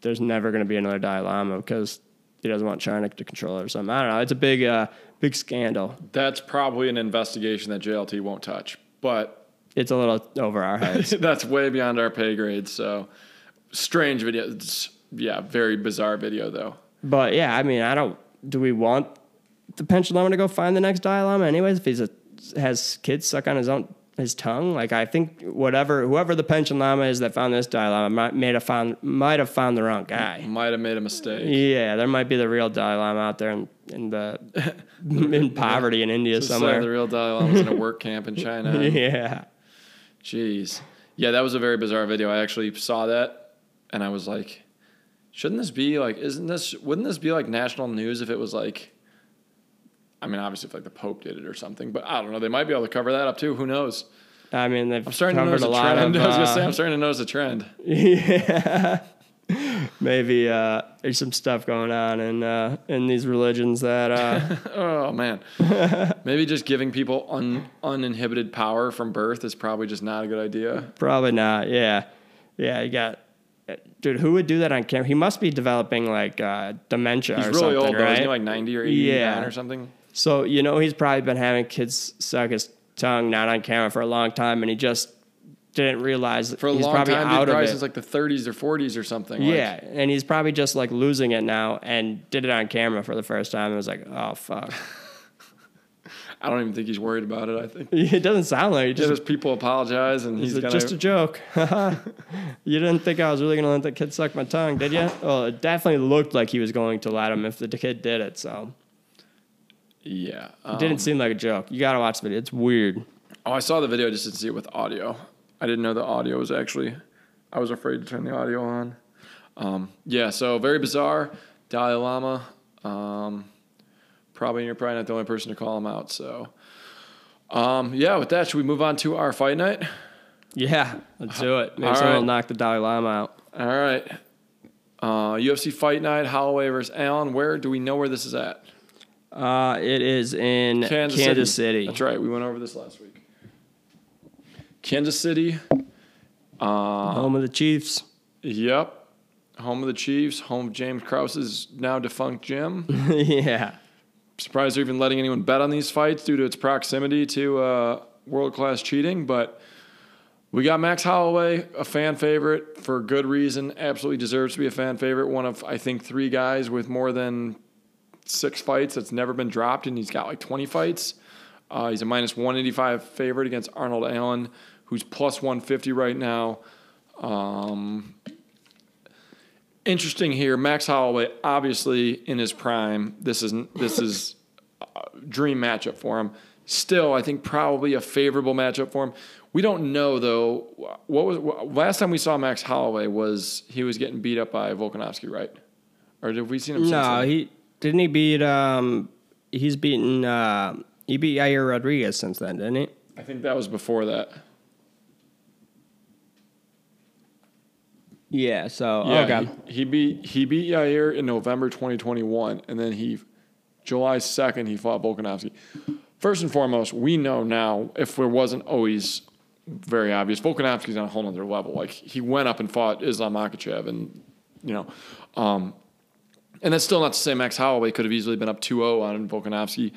there's never gonna be another Dalai Lama because he doesn't want China to control it or something. I don't know. It's a big uh, big scandal. That's probably an investigation that JLT won't touch, but It's a little over our heads. [LAUGHS] that's way beyond our pay grade. So strange video. It's, yeah, very bizarre video though. But yeah, I mean, I don't. Do we want the panchen lama to go find the next Dalai Lama anyways? If he's a has kids suck on his own his tongue, like I think whatever whoever the panchen lama is that found this Dalai Lama might may have found might have found the wrong guy. Might have made a mistake. Yeah, there might be the real Dalai Lama out there in, in the [LAUGHS] in poverty in India Just like somewhere. the real Dalai Lama was in a [LAUGHS] work camp in China. yeah, Jeez. Yeah, that was a very bizarre video. I actually saw that and I was like, shouldn't this be like, isn't this, wouldn't this be like national news if it was like, I mean, obviously if like the Pope did it or something, but I don't know. They might be able to cover that up too. Who knows? I mean they've I'm starting to notice a lot trend. of. [LAUGHS] I was gonna uh, say, I'm starting to notice a trend. [LAUGHS] yeah. Maybe uh, there's some stuff going on in uh, in these religions that uh, [LAUGHS] Oh man. Maybe just giving people un, uninhibited power from birth is probably just not a good idea. probably not. Yeah, yeah. You got, dude. Who would do that on camera? He must be developing like uh, dementia He's or really old though. right? Isn't he like 90 or 89 Yeah. or something? so you know he's probably been having kids suck his tongue not on camera for a long time, and he just didn't realize For a he's long probably time, out dude, of it. since like the 30s or 40s or something. like- yeah, and he's probably just like losing it now, and did it on camera for the first time. and was like, oh fuck. [LAUGHS] I don't even think he's worried about it. I think [LAUGHS] it doesn't sound like it. just, Just, people apologize and he's, gonna. just a joke. [LAUGHS] [LAUGHS] you didn't think I was really going to let the kid suck my tongue, did you? Well, it definitely looked like he was going to let him if the kid did it. So yeah. it um, didn't seem like a joke. You got to watch the video. It's weird. oh, I saw the video. I just didn't see it with audio. I didn't know the audio was actually. I was afraid to turn the audio on. Um, yeah. So very bizarre. Dalai Lama. Um, probably you're probably not the only person to call him out. So. Um, yeah. With that, should we move on to our fight night? Yeah, let's do it. Maybe All someone right. will knock the Dalai Lama out. All right. Uh, UFC Fight Night, Holloway versus Allen. Where do we know where this is at? Uh, it is in Kansas, Kansas, City. City. That's right. We went over this last week. Kansas City. Home of the Chiefs. Yep. Home of the Chiefs. Home of James Krause's now defunct gym. [LAUGHS] yeah. Surprised they're even letting anyone bet on these fights due to its proximity to uh, world class cheating. But we got Max Holloway, a fan favorite for good reason. Absolutely deserves to be a fan favorite. One of, I think, three guys with more than six fights that's never been dropped, and he's got like 20 fights. Uh, he's a minus 185 favorite against Arnold Allen, who's plus 150 right now. Um, interesting here, Max Holloway, obviously in his prime. This is this is [LAUGHS] a dream matchup for him. Still, I think probably a favorable matchup for him. We don't know though. What was last time we saw Max Holloway was he was getting beat up by Volkanovski, right? Or have we seen him? No, he didn't he beat. Um, he's beaten. Uh, he beat Yair Rodriguez since then, didn't he? I think that was before that. Yeah. So Yeah, okay. he, he beat he beat Yair in November 2021, and then he July 2nd he fought Volkanovski. First and foremost, we know now if it wasn't always very obvious, Volkanovski's on a whole other level. Like he went up and fought Islam Makhachev, and you know, um, and that's still not to say Max Holloway could have easily been up 2-0 on Volkanovski.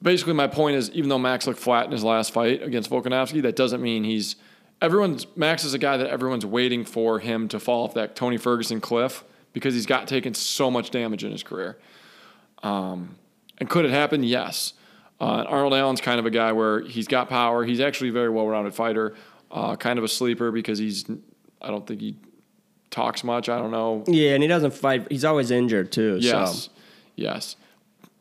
basically, my point is, even though Max looked flat in his last fight against Volkanovski, that doesn't mean he's everyone's Max is a guy that everyone's waiting for him to fall off that Tony Ferguson cliff because he's got taken so much damage in his career. Um, and could it happen? Yes. Uh, Arnold Allen's kind of a guy where he's got power. He's actually a very well-rounded fighter. Uh, kind of a sleeper because he's. I don't think he talks much. I don't know. Yeah, and he doesn't fight. He's always injured too. Yes, So. yes,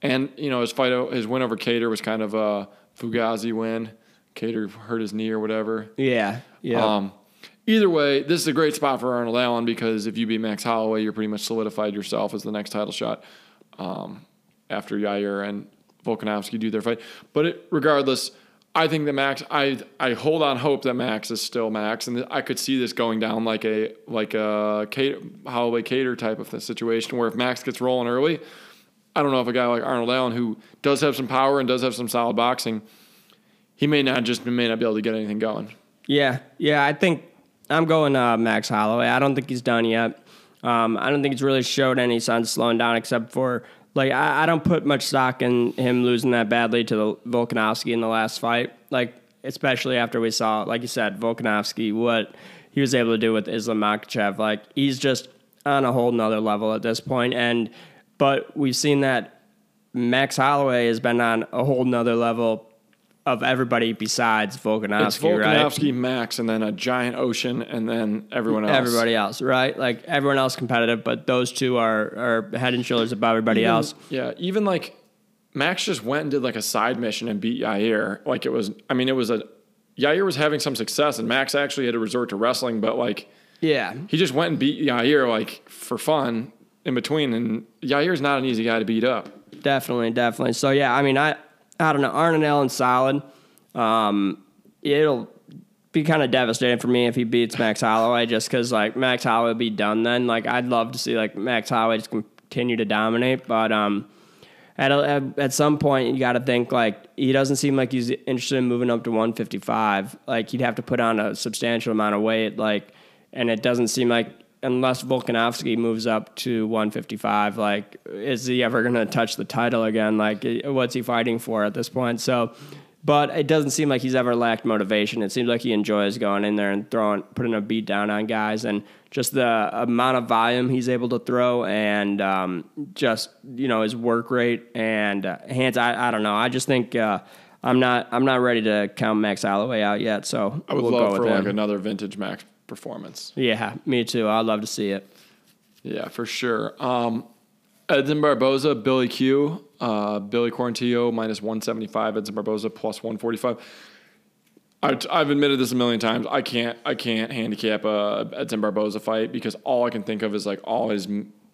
and you know his fight, his win over Kattar was kind of a Fugazi win. Kattar hurt his knee or whatever. Yeah. Yeah. Um, either way, this is a great spot for Arnold Allen because if you beat Max Holloway, you're pretty much solidified yourself as the next title shot um, after Yair and Volkanovski do their fight. But it, regardless, I think that Max, I I hold on hope that Max is still Max, and I could see this going down like a like a Kattar, Holloway Kattar type of situation where if Max gets rolling early, I don't know if a guy like Arnold Allen who does have some power and does have some solid boxing, he may not just may not be able to get anything going. Yeah, yeah. I think I'm going uh, Max Holloway. I don't think he's done yet. Um, I don't think he's really showed any signs of slowing down, except for like I, I don't put much stock in him losing that badly to the Volkanovski in the last fight. Like especially after we saw, like you said, Volkanovski what he was able to do with Islam Makhachev. Like he's just on a whole nother level at this point. And but we've seen that Max Holloway has been on a whole nother level of everybody besides Volkanovski, It's right? Volkanovski, Max, and then a giant ocean, and then everyone else. everybody else, right? Like everyone else competitive, but those two are are head and shoulders above everybody Even- else. Yeah, even like Max just went and did like a side mission and beat Yair. Like it was, I mean, it was a Yair was having some success, and Max actually had to resort to wrestling, but like Yeah, he just went and beat Yair like for fun in between. And Yair's not an easy guy to beat up. definitely, definitely. So yeah, I mean, I I don't know. Arnold Allen solid. Um, it'll be kind of devastating for me if he beats Max Holloway, just because like Max Holloway will be done then. Like I'd love to see like Max Holloway just continue to dominate, but um. At, a, at some point, you got to think like he doesn't seem like he's interested in moving up to 155. Like he'd have to put on a substantial amount of weight. Like, and it doesn't seem like unless Volkanovski moves up to 155, like is he ever going to touch the title again? Like, what's he fighting for at this point? So, but it doesn't seem like he's ever lacked motivation. It seems like he enjoys going in there and throwing, putting a beat down on guys, and just the amount of volume he's able to throw, and um, just you know his work rate and uh, hands. I, I don't know. I just think uh, I'm not I'm not ready to count Max Holloway out yet. So I would we'll love go for like another vintage Max performance. Yeah, me too. I'd love to see it. Yeah, for sure. Um, Edson Barboza, Billy Q, uh, Billy Quarantillo minus 175, Edson Barboza plus 145. I, I've admitted this a million times. I can't I can't handicap a Edson Barboza fight because all I can think of is like all his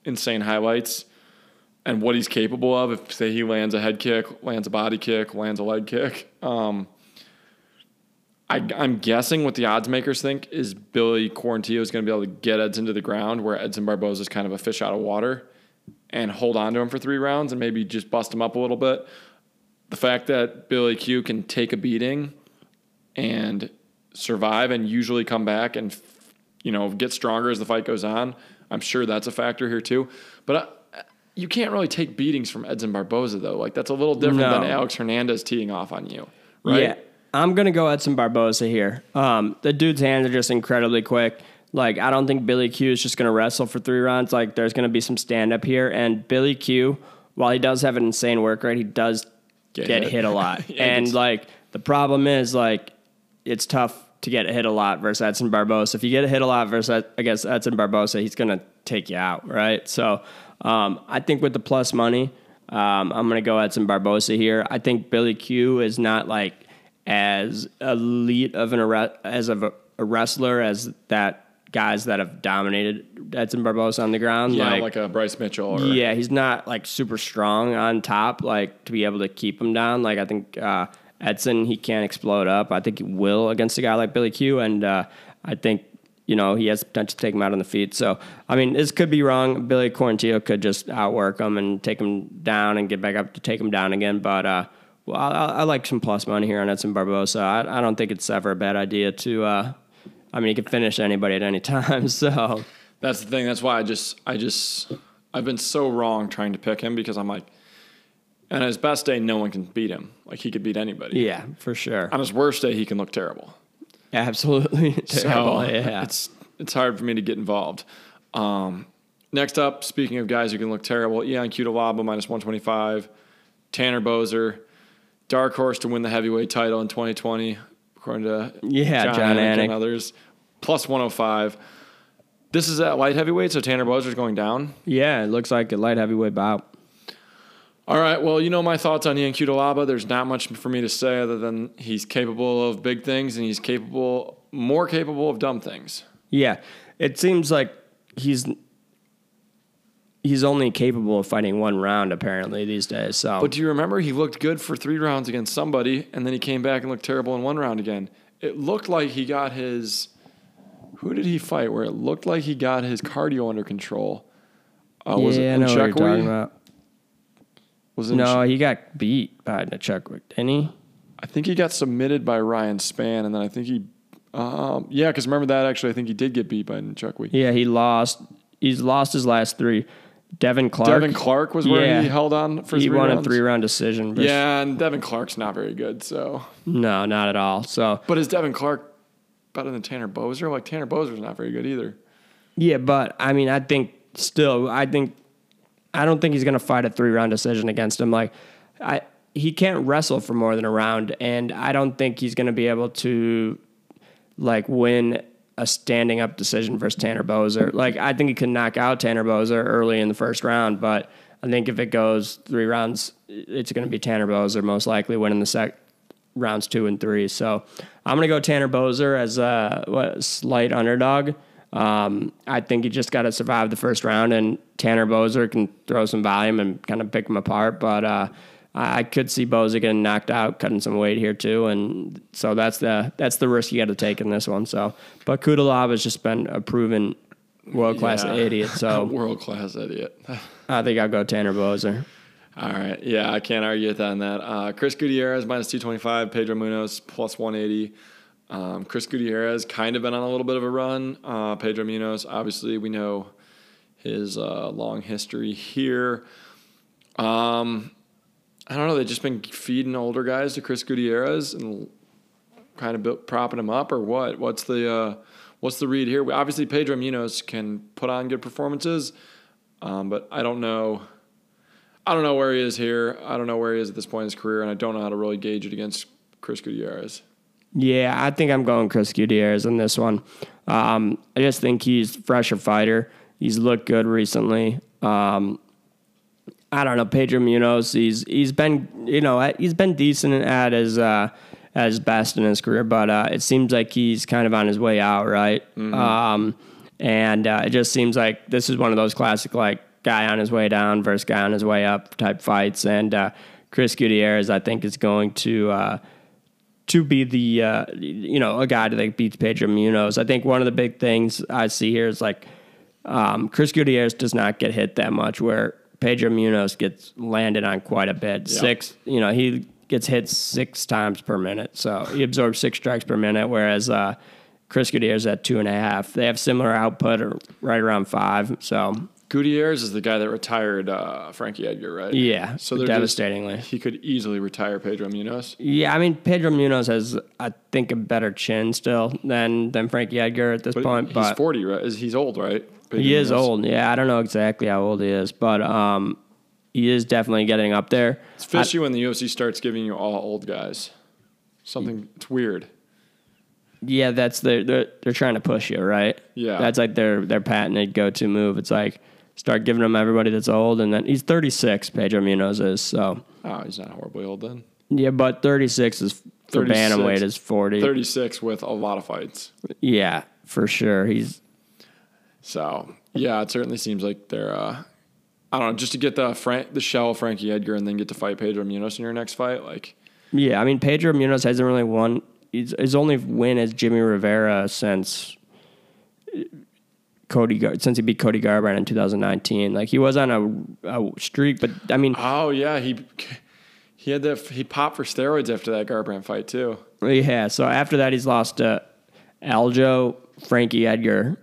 insane highlights and what he's capable of. If say he lands a head kick, lands a body kick, lands a leg kick. Um, I, I'm guessing what the odds makers think is Billy Quarantillo is going to be able to get Edson to the ground, where Edson Barboza is kind of a fish out of water, and hold on to him for three rounds and maybe just bust him up a little bit. The fact that Billy Q can take a beating and survive and usually come back and you know get stronger as the fight goes on, I'm sure that's a factor here too. But uh, you can't really take beatings from Edson Barboza though. Like that's a little different No. than Alex Hernandez teeing off on you, right? Yeah, I'm gonna go Edson Barboza here. Um, the dude's hands are just incredibly quick. Like I don't think Billy Q is just gonna wrestle for three rounds. Like there's gonna be some stand up here, and Billy Q, while he does have an insane work rate, he does Get get, hit. hit. a lot. [LAUGHS] Yeah, and like the problem is like it's tough to get hit a lot versus Edson Barboza. If you get hit a lot versus against Edson Barboza, he's gonna take you out, right? So um, I think with the plus money, um, I'm gonna go Edson Barboza here. I think Billy Q is not like as elite of an arre- as of a, a wrestler as that guys that have dominated Edson Barboza on the ground. Yeah, like, like, a Bryce Mitchell or yeah, he's not like super strong on top, like to be able to keep him down. Like I think uh, Edson, he can't explode up. I think he will against a guy like Billy Q, and uh, I think you know he has potential to take him out on the feet. So I mean, this could be wrong. Billy Quarantillo could just outwork him and take him down and get back up to take him down again. But uh, well, I, I like some plus money here on Edson Barboza. I, I don't think it's ever a bad idea to. Uh, I mean, he can finish anybody at any [LAUGHS] time. So That's the thing. That's why I just, I just, I've been so wrong trying to pick him because I'm like, And on his best day, no one can beat him. Like he could beat anybody. Yeah, for sure. On his worst day, he can look terrible. Absolutely [LAUGHS] terrible. So yeah. it's it's hard for me to get involved. Um, next up, speaking of guys who can look terrible, Ion Cutelaba minus one twenty five, Tanner Boser, dark horse to win the heavyweight title in twenty twenty, according to Yeah, Jon Anik Anik. and others, plus one hundred five. This is at light heavyweight, so Tanner Boser's going down. yeah, it looks like a light heavyweight bout. All right. Well, you know my thoughts on Ion Cutelaba. There's not much for me to say other than he's capable of big things and he's capable, more capable of dumb things. Yeah, it seems like he's he's only capable of fighting one round apparently these days. So, But do you remember he looked good for three rounds against somebody, and then he came back and looked terrible in one round again? It looked like he got his. Who did he fight? Where it looked like he got his cardio under control. Uh, was yeah, I it know what you're talking about. Was it No, he got beat by Nzechukwu, didn't he? I think he got submitted by Ryan Spann, and then I think he. Um, yeah, because remember that actually, I think he did get beat by Nzechukwu. Yeah, he lost. He's lost his last three. Devin Clark. Devin Clark was where Yeah. he held on for he three won rounds. a three round decision. Yeah, and Devin Clark's not very good. So, No, not at all. So but is Devin Clark better than Tanner Boser? Like Tanner Boser's not very good either. yeah, but I mean, I think still, I think I don't think he's going to fight a three round decision against him. Like, I he can't wrestle for more than a round, and I don't think he's going to be able to like win a standing up decision versus Tanner Boser. Like, I think he could knock out Tanner Boser early in the first round, but I think if it goes three rounds, it's going to be Tanner Boser most likely winning the sec rounds two and three. So I'm going to go Tanner Boser as a what, slight underdog. Um, I think he just got to survive the first round, and Tanner Boser can throw some volume and kind of pick him apart. But uh, I I could see Boser getting knocked out, cutting some weight here too, and so that's the that's the risk you got to take in this one. So, but Cutelaba has just been a proven world class Yeah. idiot. So [LAUGHS] World class idiot. [LAUGHS] I think I'll go Tanner Boser. All right. Yeah, I can't argue with that on that. Uh, Chris Gutierrez minus 225, Pedro Munhoz plus 180. Um, Chris Gutierrez kind of been on a little bit of a run. Uh, Pedro Munhoz, obviously, we know his uh, long history here. Um, I don't know. They've just been feeding older guys to Chris Gutierrez and kind of built, propping him up, or what? What's the uh, what's the read here? Obviously, Pedro Munhoz can put on good performances, um, but I don't know. I don't know where he is here. I don't know where he is at this point in his career, and I don't know how to really gauge it against Chris Gutierrez. Yeah, I think I'm going Chris Gutierrez in this one. Um, I just think he's fresher fighter. He's looked good recently. Um, I don't know Pedro Munhoz. He's he's been you know he's been decent at his uh, his best in his career, but uh, it seems like he's kind of on his way out, right? Um, and uh, it just seems like this is one of those classic like guy on his way down versus guy on his way up type fights. And uh, Chris Gutierrez, I think, is going to. Uh, to be the uh, you know a guy that beats Pedro Munhoz. I think one of the big things I see here is like um, Chris Gutierrez does not get hit that much, where Pedro Munhoz gets landed on quite a bit. Yeah. Six, you know, he gets hit six times per minute, so he absorbs six strikes per minute, whereas uh, Chris Gutierrez at two and a half. They have similar output, or right around five. So Gutierrez is the guy that retired uh, Frankie Edgar, right? yeah, So they're just- devastatingly. he could easily retire Pedro Munhoz. Yeah, I mean Pedro Munhoz has, I think, a better chin still than than Frankie Edgar at this But point. he's but 40, right? Is- He's old, right? He is old. Yeah, I don't know exactly how old he is, but um, he is definitely getting up there. It's fishy when the UFC starts giving you all old guys. Something it's weird. Yeah, that's their they're, they're trying to push you, right? Yeah. that's like their their patented go to move. It's like start giving them everybody that's old, and then he's 36. Pedro Munhoz is so Oh, he's not horribly old then. yeah, but 36 is for 36. bantamweight is 40. 36 with a lot of fights. Yeah, for sure. He's So yeah, it certainly seems like they're. Uh, I don't know, just to get the Frank, the shell of Frankie Edgar, and then get to fight Pedro Munhoz in your next fight. Like, yeah. I mean Pedro Munhoz hasn't really won. His, his only win is Jimmy Rivera since Cody Gar- since he beat Cody Garbrandt in 2019. Like he was on a, a streak, but I mean, oh yeah, he he had that he popped for steroids after that Garbrandt fight too. yeah. So after that, he's lost to Aljo, Frankie Edgar.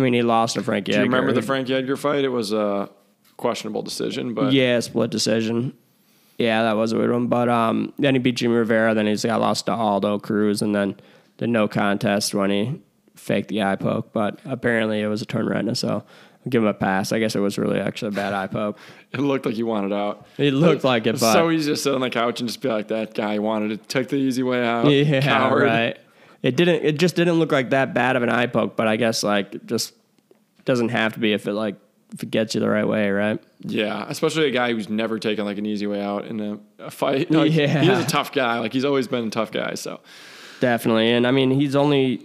I mean, he lost to Frankie Edgar. Do you remember the Frankie Edgar fight? It was a questionable decision, but Yeah, split decision. Yeah, that was a weird one. But um, then he beat Jimmy Rivera. Then he's got lost to Aldo Cruz, and then the no contest when he faked the eye poke. But apparently it was a turn retina, so I'll give him a pass. I guess it was really actually a bad eye poke. [LAUGHS] It looked like he wanted out. It looked like it, It's so easy to sit on the couch and just be like, that guy wanted it. Took the easy way out. [LAUGHS] yeah, Coward. right. It didn't. It just didn't look like that bad of an eye poke. But I guess like it just doesn't have to be if it like if it gets you the right way, right? Yeah, especially a guy who's never taken like an easy way out in a, a fight. [LAUGHS] Like, Yeah. He is a tough guy. Like he's always been a tough guy. So Definitely, and I mean he's only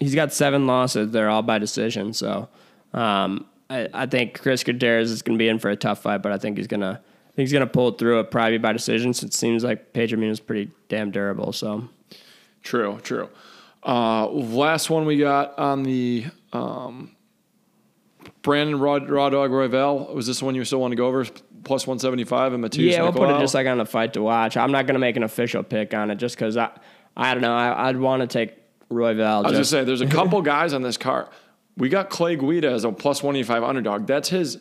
he's got seven losses. They're all by decision. So um, I, I think Chris Gutierrez is going to be in for a tough fight, but I think he's gonna I think he's gonna pull it through it probably by decision. Since it seems like Pedro is pretty damn durable. So true, true. Uh, last one we got on the um, Brandon Raw, Raw Dog Royval. Was this the one you still want to go over? Plus 175 and Matheus yeah, we'll put it just like on the fight to watch. I'm not gonna make an official pick on it just because I I don't know. I, I'd want to take Royval. I was just just saying, there's a couple guys on this card. We got Clay Guida as a plus 185 underdog. That's his.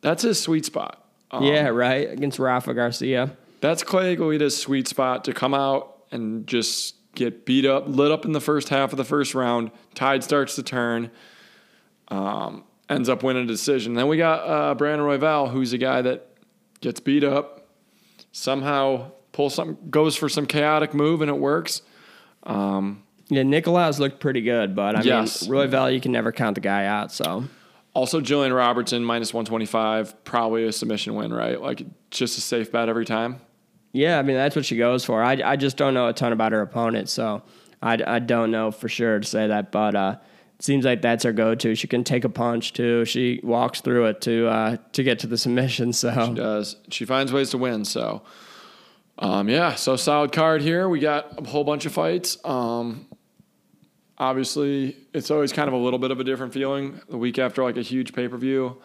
That's his sweet spot. Um, yeah, right against Rafa Garcia. That's Clay Guida's sweet spot to come out and just get beat up, lit up in the first half of the first round. Tide starts to turn, um, ends up winning a decision. Then we got uh, Brandon Royval, who's a guy that gets beat up, somehow pulls some, goes for some chaotic move, and it works. Yeah, Nicolaus looked pretty good, but I Yes. mean Royval, you can never count the guy out. So Also, Jillian Robertson minus 125, probably a submission win, right? Like just a safe bet every time. Yeah, I mean that's what she goes for. I, I just don't know a ton about her opponent, so I, I don't know for sure to say that. But uh, it seems like that's her go-to. She can take a punch too. She walks through it to uh, to get to the [LAUGHS] submission. So she does. She finds ways to win. So, um, yeah, so solid card here. We got a whole bunch of fights. Um, obviously, it's always kind of a little bit of a different feeling the week after like a huge pay per view.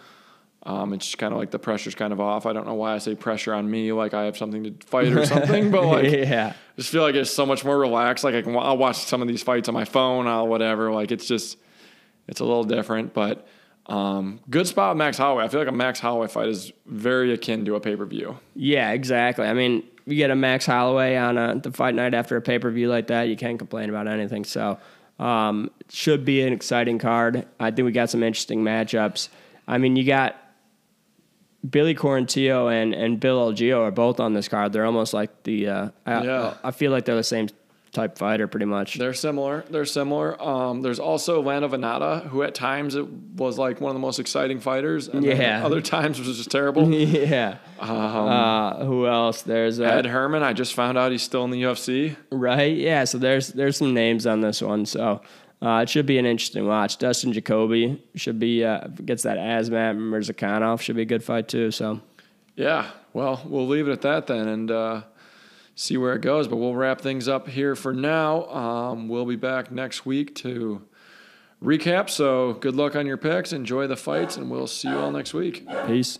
Um, it's kind of like the pressure's kind of off. I don't know why I say pressure on me, like I have something to fight or something, but [LAUGHS] like yeah, I just feel like it's so much more relaxed. Like I can, I'll watch some of these fights on my phone, I'll whatever. Like it's just, it's a little different, but um, good spot Max Holloway. I feel like a Max Holloway fight is very akin to a pay per view. yeah, exactly. I mean, you get a Max Holloway on a, the fight night after a pay-per-view like that, you can't complain about anything. So um, it should be an exciting card. I think we got some interesting matchups. I mean, you got Billy Quarantillo and, and Bill Algeo are both on this card. They're almost like the uh, I, Yeah. I feel like they're the same type fighter pretty much. They're similar. They're similar. Um, there's also Lando Vannata, who at times it was like one of the most exciting fighters, and Yeah. other times was just terrible. [LAUGHS] yeah. uh, who else? There's uh, Ed Herman, I just found out he's still in the UFC. Right. Yeah. So there's there's some names on this one. So uh, it should be an interesting watch. Dustin Jacoby should be uh, gets that Azamat Murzakanov should be a good fight too. So Yeah. Well, we'll leave it at that then, and uh, see where it goes. But we'll wrap things up here for now. Um, we'll be back next week to recap. So good luck on your picks. Enjoy the fights, and we'll see you all next week. peace.